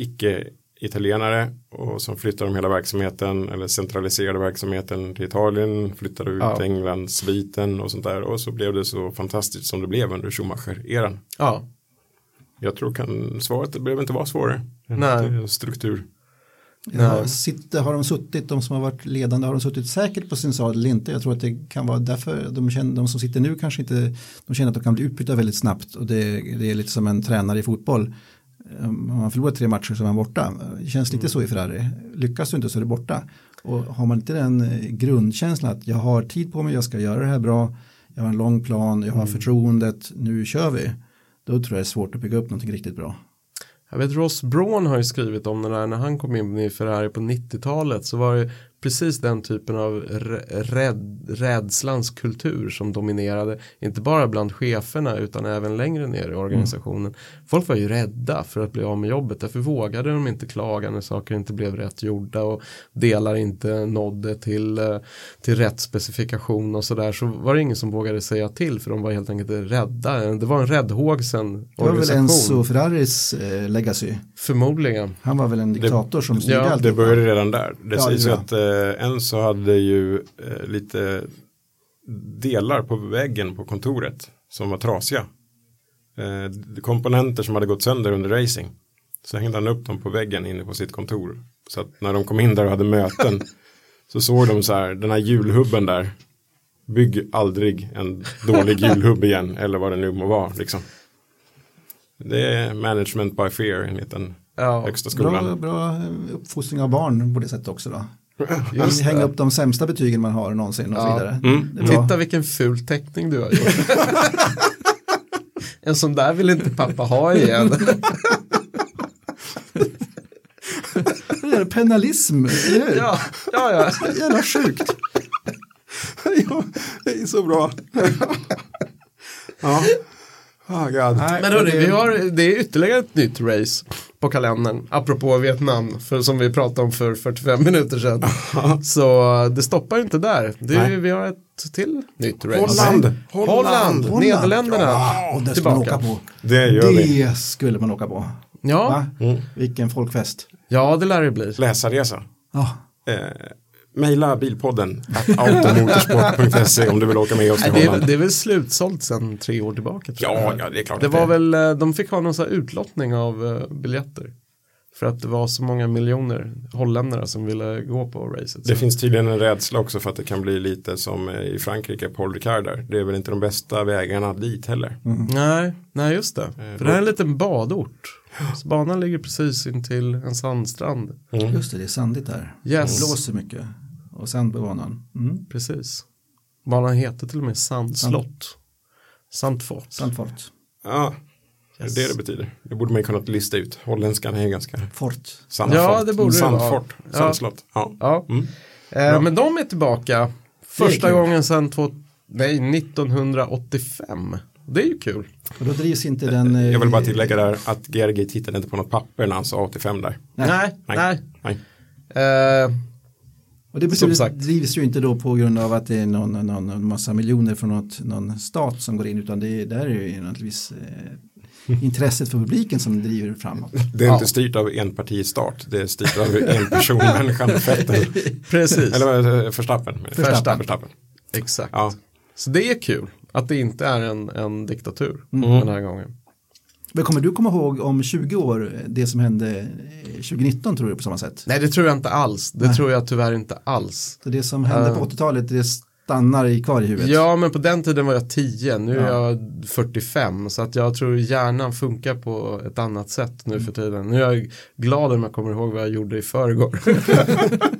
icke-italienare och som flyttade om hela verksamheten eller centraliserade verksamheten till Italien, flyttade ut Ja. till England, sviten och sånt där och så blev det så fantastiskt som det blev under Schumacher-eran. ja, Jag tror kan svaret det behöver inte vara svårare. Nej. struktur. Ja, sitter, har de suttit, de som har varit ledande, har de suttit säkert på sin sadel eller inte? Jag tror att det kan vara därför de, känner, de som sitter nu kanske inte, de känner att de kan bli utbytta väldigt snabbt och det, det är lite som en tränare i fotboll. Om man förlorar tre matcher så är man borta. Det känns lite så i Ferrari. Lyckas du inte så är du borta. Och har man inte den eh, grundkänslan att jag har tid på mig, jag ska göra det här bra, jag har en lång plan, jag har förtroendet, nu kör vi. Då tror jag det är svårt att bygga upp någonting riktigt bra. Jag vet Ross Braun har ju skrivit om det där när han kom in i Ferrari på 90-talet så var det precis den typen av rädd, rädslans kultur som dominerade inte bara bland cheferna utan även längre ner i organisationen. Mm. Folk var ju rädda för att bli av med jobbet därför vågade de inte klaga när saker inte blev rätt gjorda och delar inte nådde till, eh, till rätt specifikation och sådär så var det ingen som vågade säga till för de var helt enkelt rädda. Det var en räddhågsen organisation. Det var väl Enzo Ferraris eh, legacy. Förmodligen. Han var väl en diktator det, som styrde ja, allt. Det började redan där. Det ja, sägs att eh, eh, Enzo hade ju eh, lite delar på väggen på kontoret som var trasiga. Eh, komponenter som hade gått sönder under racing. Så hängde han upp dem på väggen inne på sitt kontor. Så att när de kom in där och hade möten så såg de så här, den här julhubben där. Bygg aldrig en dålig julhubb igen eller vad det nu må vara. Liksom. Det är management by fear enligt den ja, högsta skolan. Bra, bra uppfostring av barn på det sättet också då. Just Hänga upp de sämsta betygen man har någonsin och ja. så vidare. Mm. Titta vilken ful teckning du har gjort. en sån där vill inte pappa ha igen. det är penalism, eller hur? Ja, ja, ja. Jävla sjukt. ja, det är så bra. ja. Oh God. Nej, men hörni, det... Vi har, det är ytterligare ett nytt race på kalendern. Apropå Vietnam, för, som vi pratade om för 45 minuter sedan. så det stoppar inte där. Det, vi har ett till nytt race. Holland! Holland! Holland. Holland. Nederländerna. Ja, det skulle man åka på. Det gör det vi. skulle man åka på. Ja. Mm. Vilken folkfest. Ja, det lär det bli. Läsarresa. Ja. Eh, Maila bilpodden automotorsport.se om du vill åka med oss till det är, det är väl slutsålt sedan tre år tillbaka. ja, ja, det är klart. Det var väl, eh, de fick ha någon sån här utlottning av uh, biljetter. För att det var så många miljoner holländare som ville gå på racet. Det finns tydligen en rädsla också för att det kan bli lite som eh, i Frankrike, Paul Ricard där. Det är väl inte de bästa vägarna dit heller. Mm. Nej, nej, just det. Eh, för det här är en liten badort. Så banan ligger precis intill en sandstrand. Mm. Just det, det är sandigt där. Yes. Det blåser mycket. Och sand på banan. Mm. Precis. Banan heter till och med Sandslott. Sandfort. Sandfort. Ja, yes. det är det det betyder. Det borde man ju kunna lista ut. Holländskan är ganska... Fort. Sandfort. Ja, det borde Sandfort. det. Sandslott. Ja. ja. Mm. Eh, men de är tillbaka. Första är gången sedan två, nej, 1985. Det är ju kul. Och då drivs inte den... Eh, Jag vill bara tillägga där att GRG tittade inte på något papper när han sa 85 där. Nej, nej. nej. nej. Uh, och det beslutet drivs ju inte då på grund av att det är någon, någon, någon massa miljoner från något, någon stat som går in utan det är, där är ju naturligtvis eh, intresset för publiken som driver framåt. Det är ja. inte styrt av en partistat, det är styrt av en person, (laughs) människan, fetten. Precis. Eller förstappen. Förstappen. förstappen. Exakt. Ja. Så det är kul att det inte är en, en diktatur mm. den här gången. Men kommer du komma ihåg om 20 år det som hände 2019 tror du på samma sätt? Nej det tror jag inte alls. Det Nej. tror jag tyvärr inte alls. Så det som hände på 80-talet det stannar i kvar i huvudet? Ja men på den tiden var jag 10, nu ja. är jag 45 så att jag tror hjärnan funkar på ett annat sätt nu för tiden. Nu är jag glad om jag kommer ihåg vad jag gjorde i förrgår. (laughs) (laughs)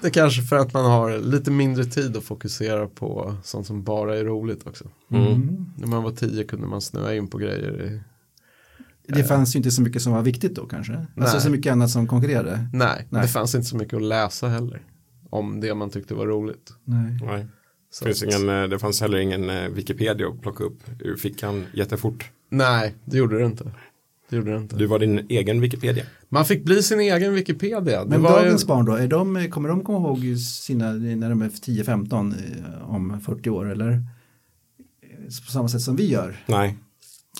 det kanske för att man har lite mindre tid att fokusera på sånt som bara är roligt också. Mm. När man var tio kunde man snöa in på grejer. I, det fanns ju inte så mycket som var viktigt då kanske? Nej. Alltså så mycket annat som konkurrerade? Nej, Nej, det fanns inte så mycket att läsa heller. Om det man tyckte var roligt. Nej. Nej. Det, finns ingen, eh, det fanns heller ingen eh, Wikipedia att plocka upp ur fickan jättefort. Nej, det gjorde det inte. Det gjorde det inte. Du var din egen Wikipedia. Man fick bli sin egen Wikipedia. Men dagens ju... barn då, är de, kommer de komma ihåg sina, när de är 10-15 eh, om 40 år eller? På samma sätt som vi gör? Nej.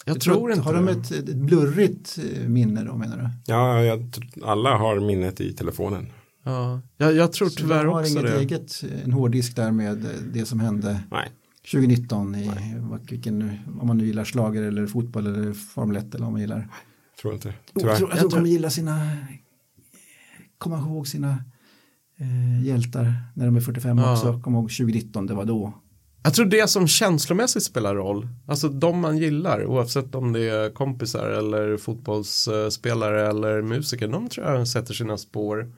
Jag, jag tror, tror inte Har de ett, ett blurrigt eh, minne då menar du? Ja, jag, alla har minnet i telefonen. Ja, jag, jag tror tyvärr också det. Så de har inget eget, en hårddisk där med det som hände? Nej. 2019 i vilken, om man nu gillar slager eller fotboll eller Formel 1 eller om man gillar. Tror inte. Tyvärr. Jag tror, att de kommer gilla sina, komma ihåg sina eh, hjältar när de är 45 ja. också. Kom ihåg 2019, det var då. Jag tror det som känslomässigt spelar roll, alltså de man gillar, oavsett om det är kompisar eller fotbollsspelare eller musiker, de tror jag sätter sina spår.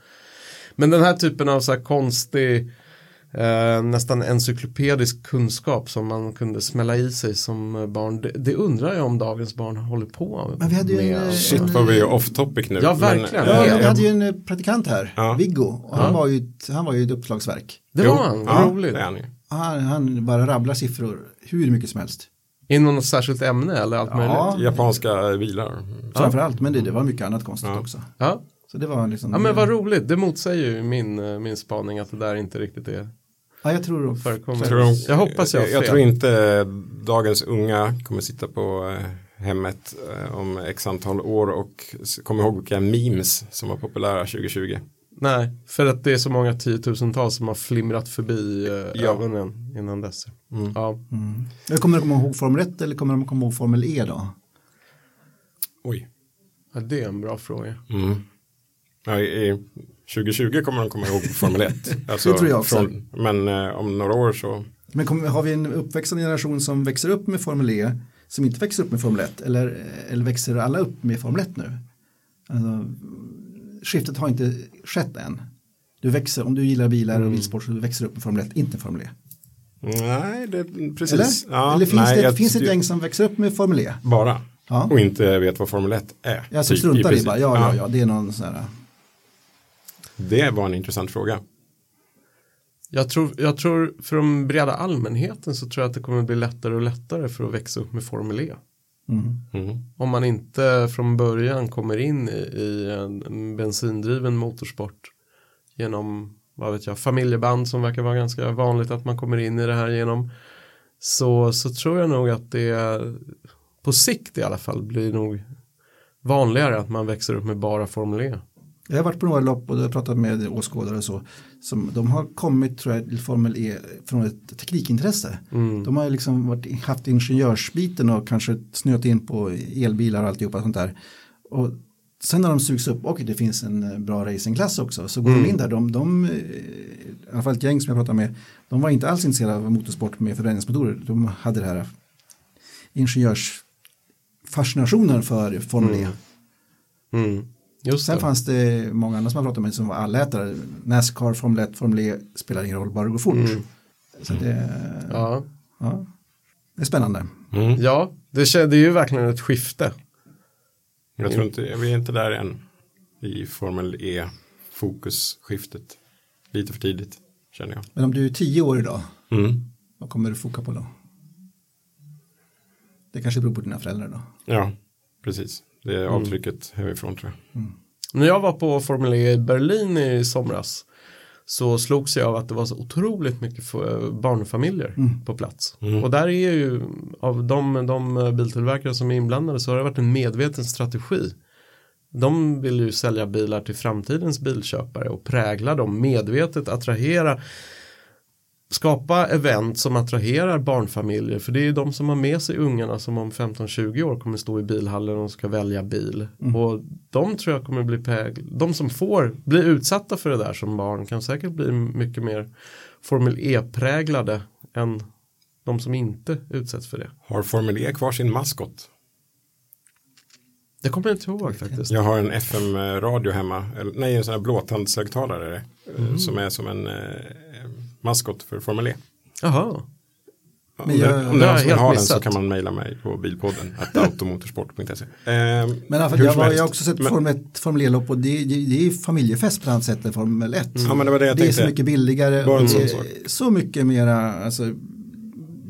Men den här typen av så här konstig, eh, nästan encyklopedisk kunskap som man kunde smälla i sig som barn, det, det undrar jag om dagens barn håller på Men vi hade ju med. en, eh, Shit vad vi är off topic nu. Ja, verkligen. Men, Ja, eh, vi hade ju en eh, praktikant här, Ja. Viggo, och han, var ju, ett- han var ju ett uppslagsverk. det jo, var han, ja, roligt. det är han ju. Han, han bara rabblar siffror hur mycket som helst. Inom något särskilt ämne eller allt möjligt? Ja, Japanska bilar. framförallt, men det, det var mycket annat konstigt Ja. också. Ja. Så det var liksom, ja, men vad roligt, det motsäger ju min, min spaning att det där inte riktigt är ja, jag tror förekommer. Jag, tror de, jag hoppas jag jag, tror inte dagens unga kommer sitta på eh, hemmet eh, om x antal år och kommer ihåg vilka memes som var populära 2020. Nej, för att det är så många tiotusentals som har flimrat förbi eh, Ja. ögonen innan dess. Mm. Ja. Jag kommer de komma ihåg Formel 1 eller kommer de komma ihåg Formel E då? Oj. ja, det är en bra fråga. Mm. Ja, i, i 2020 kommer de komma ihåg Formel 1. (laughs) Alltså, Det tror jag också. men eh, om några år så Men kommer, har vi en uppväxande generation som växer upp med Formel E som inte växer upp med Formel 1 eller, eller växer alla upp med Formel 1 nu? Alltså, skiftet har inte skett än. Du växer, om du gillar bilar Mm. och bilsport så växer du upp med Formel 1, inte Formel E. Nej, det, precis. Eller? Ja, eller finns nej, det jag- finns det ett gäng som växer upp med Formel E? Bara. Ja. Och inte vet vad Formel 1 är. Ja, som typ, struntar i princip. bara, ja, ja, ja, det är någon sån här. Det var en intressant fråga. Jag tror, jag tror för den breda allmänheten så tror jag att det kommer bli lättare och lättare för att växa upp med Formel E. Mm. Mm. Om man inte från början kommer in i, i en bensindriven motorsport genom, vad vet jag, familjeband som verkar vara ganska vanligt att man kommer in i det här genom. Så, så tror jag nog att det på sikt i alla fall blir nog vanligare att man växer upp med bara Formel E. Jag har varit på några lopp och jag har pratat med åskådare och så. Som, de har kommit tror jag, till Formel E från ett teknikintresse. Mm. De har liksom varit, haft ingenjörsbiten och kanske snöat in på elbilar och alltihopa sånt där. Och sen när de sugs upp, och det finns en eh, bra racingklass också, så går de in där. De, de, eh, I alla fall ett gäng som jag pratade med, de var inte alls intresserade av motorsport med förbränningsmotorer. De hade det här ingenjörsfascinationen för Formel E. Mm. Just Sen det. fanns det många andra som jag pratade med som var allätare. Nascar, Formel 1, Formel E spelar ingen roll, bara det går fort. Så det, ja. Ja. det är spännande. Mm. ja, det är ju verkligen ett skifte. Jag tror inte, vi är inte där än i Formel E fokusskiftet. Lite för tidigt känner jag. Men om du är tio år idag, Mm. vad kommer du foka på då? Det kanske beror på dina föräldrar då. Ja, precis. Det är avtrycket hemifrån tror jag. När jag var på Formel E i Berlin i somras så slogs jag av att det var så otroligt mycket för barnfamiljer på plats. Och där är ju av de, de biltillverkare som är inblandade så har det varit en medveten strategi. De vill ju sälja bilar till framtidens bilköpare och prägla dem medvetet, attrahera skapa event som attraherar barnfamiljer för det är ju de som har med sig ungarna som om 15-20 år kommer stå i bilhallen och ska välja bil och de tror jag kommer bli prägl de som får bli utsatta för det där som barn kan säkert bli mycket mer Formel E-präglade än de som inte utsätts för det. Har Formel E kvar sin maskot? Det kommer jag inte ihåg faktiskt. Jag har en FM-radio hemma. Eller, nej, en sån här blåtandshögtalare. det, Mm. eh, Som är som en eh, maskot för Formel E. Jaha. Om Men det- jag- om det det har är någon jag som vill helt ha den så kan man mejla mig på bilpodden. (laughs) att automotorsport.se. Eh, Men hur jag, var, jag har också sett Men- Formel 1, Formel E-lopp och det, det, det är familjefest på annat sätt än Formel 1. Ja, men det var det jag det är så mycket billigare Bara och det är så mycket mera alltså,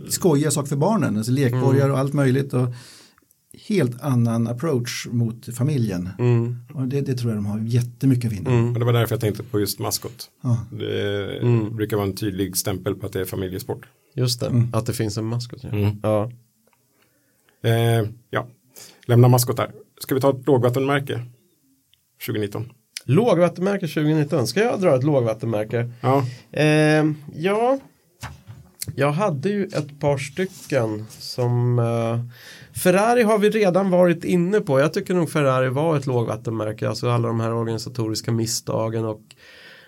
skojiga saker för barnen, alltså lekborgar Mm. och allt möjligt. Och helt annan approach mot familjen. Mm. Och det, det tror jag de har jättemycket att vinna. Och det var därför jag tänkte på just maskot. Ja. Det Mm. brukar vara en tydlig stämpel på att det är familjesport. Just det, att det finns en maskot. Ja. Mm. Ja. Eh, ja, lämna maskotar. Ska vi ta ett lågvattenmärke 2019? Lågvattenmärke 2019, ska jag dra ett lågvattenmärke? Ja, Eh, ja, jag hade ju ett par stycken som eh, Ferrari har vi redan varit inne på. Jag tycker nog Ferrari var ett lågvattenmärke. Alltså alla de här organisatoriska misstagen och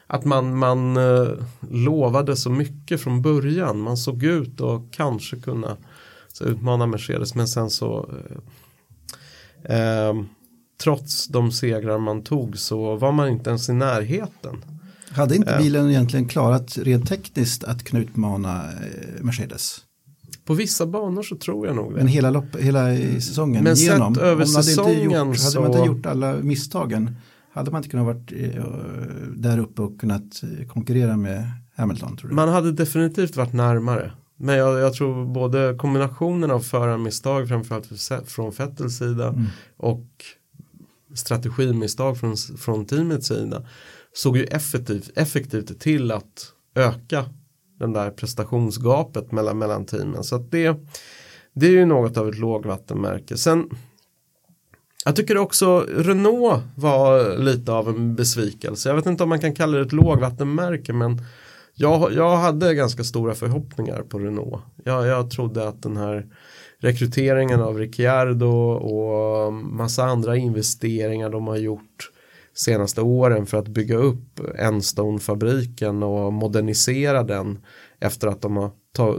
att man, man eh, lovade så mycket från början. Man såg ut att kanske kunna så utmana Mercedes men sen så eh, eh, trots de segrar man tog så var man inte ens i närheten. Hade inte bilen egentligen klarat rent tekniskt att kunna utmana eh, Mercedes? På vissa banor så tror jag nog det. Men hela, lopp, hela i säsongen Men igenom. sett över Om man säsongen inte gjort, så- Hade man inte gjort alla misstagen hade man inte kunnat varit eh, där uppe och kunnat eh, konkurrera med Hamilton tror du? Man hade definitivt varit närmare. Men jag, jag tror både kombinationen av förarmisstag framförallt för- från Vettels sida Mm. och strategimisstag från, från teamets sida såg ju effektivt, effektivt till att öka den där prestationsgapet mellan, mellan teamen. Så att det, det är ju något av ett lågvattenmärke. Sen jag tycker också Renault var lite av en besvikelse. Jag vet inte om man kan kalla det ett lågvattenmärke men jag, jag hade ganska stora förhoppningar på Renault. Jag, jag trodde att den här rekryteringen av Ricciardo och massa andra investeringar de har gjort senaste åren för att bygga upp Enstone-fabriken och modernisera den efter att de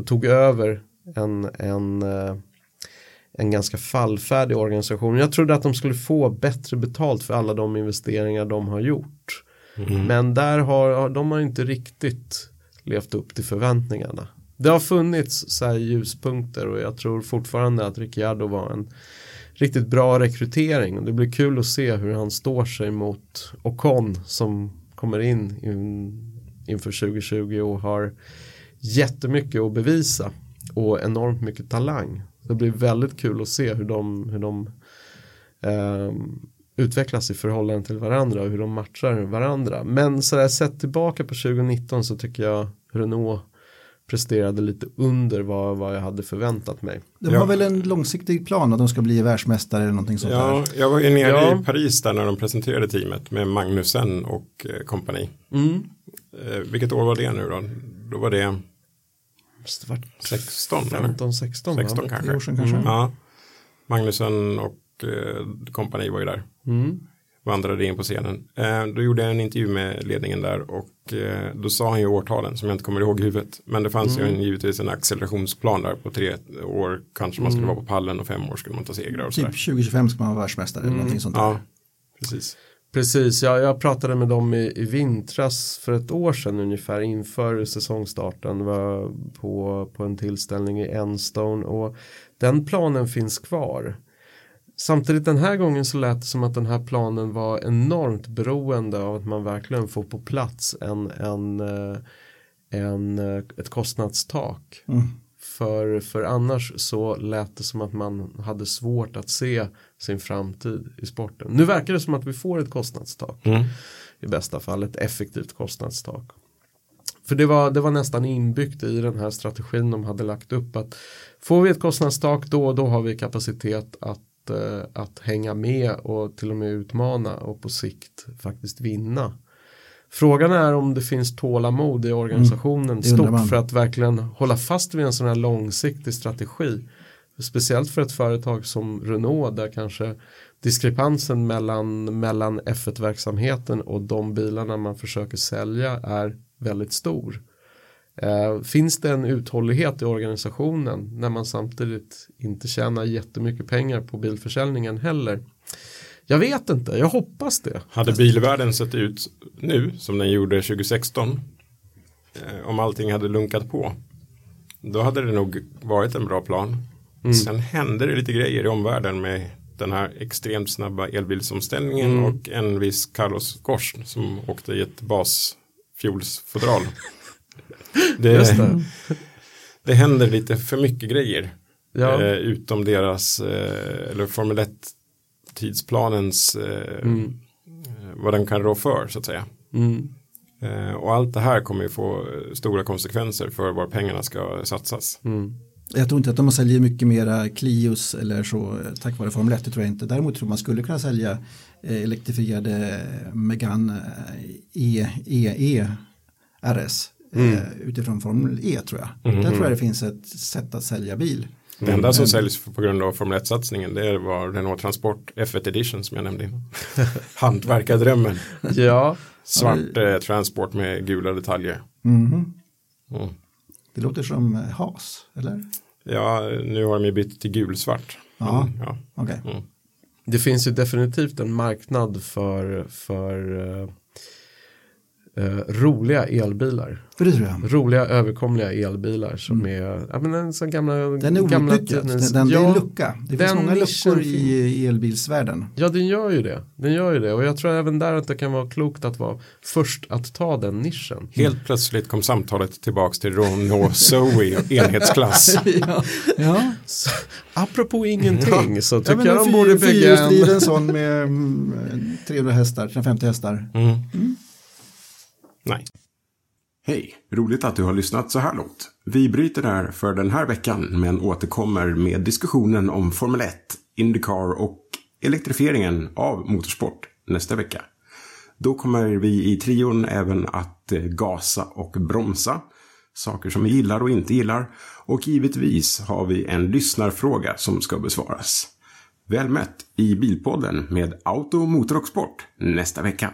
tog över en, en, eh, en ganska fallfärdig organisation. Jag trodde att de skulle få bättre betalt för alla de investeringar de har gjort. Men där har de har inte riktigt levt upp till förväntningarna. Det har funnits så ljuspunkter och jag tror fortfarande att Ricciardo var en riktigt bra rekrytering. Och det blir kul att se hur han står sig mot Ocon som kommer in, in inför 2020 och har jättemycket att bevisa och enormt mycket talang. Det blir väldigt kul att se hur de, hur de ehm, utvecklas i förhållande till varandra och hur de matchar varandra. Men så där sett tillbaka på 2019 så tycker jag Renault presterade lite under vad, vad jag hade förväntat mig. De Ja. har väl en långsiktig plan att de ska bli världsmästare eller någonting sånt Ja, där. jag var ju nere Ja. i Paris där när de presenterade teamet med Magnusen och eh, kompani. Mm. Eh, vilket år var det nu då? Då var det Det var 16 eller? 15, 16 16 va? kanske. Kanske. Ja. Magnusen och eh, kompani var ju där. Mm. Vandrade in på scenen. Eh, då gjorde jag en intervju med ledningen där och eh, då sa han ju årtalen som jag inte kommer ihåg i huvudet. Men det fanns ju en, givetvis en accelerationsplan där på tre år kanske man skulle vara på pallen och fem år skulle man ta segrar och Typ sådär. 2025 ska man vara världsmästare eller någonting sånt där. Ja, precis. Precis, jag, jag pratade med dem i, i vintras för ett år sedan ungefär inför säsongstarten var på, på en tillställning i Enstone och den planen finns kvar. Samtidigt den här gången så lät det som att den här planen var enormt beroende av att man verkligen får på plats en, en, eh, en, eh, ett kostnadstak. För, för annars så lät det som att man hade svårt att se sin framtid i sporten. Nu verkar det som att vi får ett kostnadstak. I bästa fall ett effektivt kostnadstak. För det var, det var nästan inbyggt i den här strategin de hade lagt upp att får vi ett kostnadstak då, då har vi kapacitet att, eh, att hänga med och till och med utmana och på sikt faktiskt vinna. Frågan är om det finns tålamod i organisationen det undrar stort för att verkligen hålla fast vid en sån här långsiktig strategi. Speciellt för ett företag som Renault där kanske diskrepansen mellan, mellan F1-verksamheten och de bilarna man försöker sälja är väldigt stor. Eh, finns det en uthållighet i organisationen när man samtidigt inte tjänar jättemycket pengar på bilförsäljningen heller? Jag vet inte, jag hoppas det. Hade bilvärlden sett ut nu som den gjorde 2016 eh, om allting hade lunkat på då hade det nog varit en bra plan. Sen hände det lite grejer i omvärlden med den här extremt snabba elbilsomställningen och en viss Carlos Ghosn som åkte i ett basfuelsfodral. (laughs) Det, Just det. (laughs) det händer lite för mycket grejer. Ja. Eh, utom deras, eh, eller Formel 1 tidsplanens, eh, Mm. eh, vad den kan rå för så att säga. Mm. Eh, och allt det här kommer ju få eh, stora konsekvenser för var pengarna ska satsas. Mm. Jag tror inte att de säljer mycket mera Clios eller så tack vare Formel 1, det tror jag inte. Däremot tror man skulle kunna sälja elektrifierade Megane E, E, E RS eh, utifrån Formel E tror jag. Där tror jag det finns ett sätt att sälja bil. Det enda som säljs på grund av Formel 1-satsningen det var Renault Transport F1 Edition som jag nämnde innan. (laughs) Hantverkardrömmen. Ja, Svart eh, transport med gula detaljer. Mhm. Mm. Det låter som eh, has, eller? Ja, nu har de ju bytt till gulsvart. Ja. Men, ja. Okej. det finns ju definitivt en marknad för, för eh, roliga elbilar. För det tror jag. Roliga överkomliga elbilar som är, ja men en sån gamla Den är gamla outnyttjad. Den, den, det är en Ja, lucka. Det finns den många luckor i elbilsvärlden. Ja, den gör ju det. Den gör ju det. Och jag tror även där att det kan vara klokt att vara först att ta den nischen. Helt plötsligt kom samtalet tillbaks till Renault Zoe (laughs) enhetsklass. (laughs) ja. ja. Så, apropå ingenting så Ja, tycker men jag en de borde bygga fyrhjulsdriven en... sån med mm, 300 hästar, 350 hästar. Mm. Nej. Hej, roligt att du har lyssnat så här långt. Vi bryter där för den här veckan men återkommer med diskussionen om Formel 1, Indycar och elektrifieringen av motorsport nästa vecka. Då kommer vi i trion även att eh, gasa och bromsa. Saker som vi gillar och inte gillar. Och givetvis har vi en lyssnarfråga som ska besvaras. Väl mött i Bilpodden med Auto, Motor och Sport nästa vecka.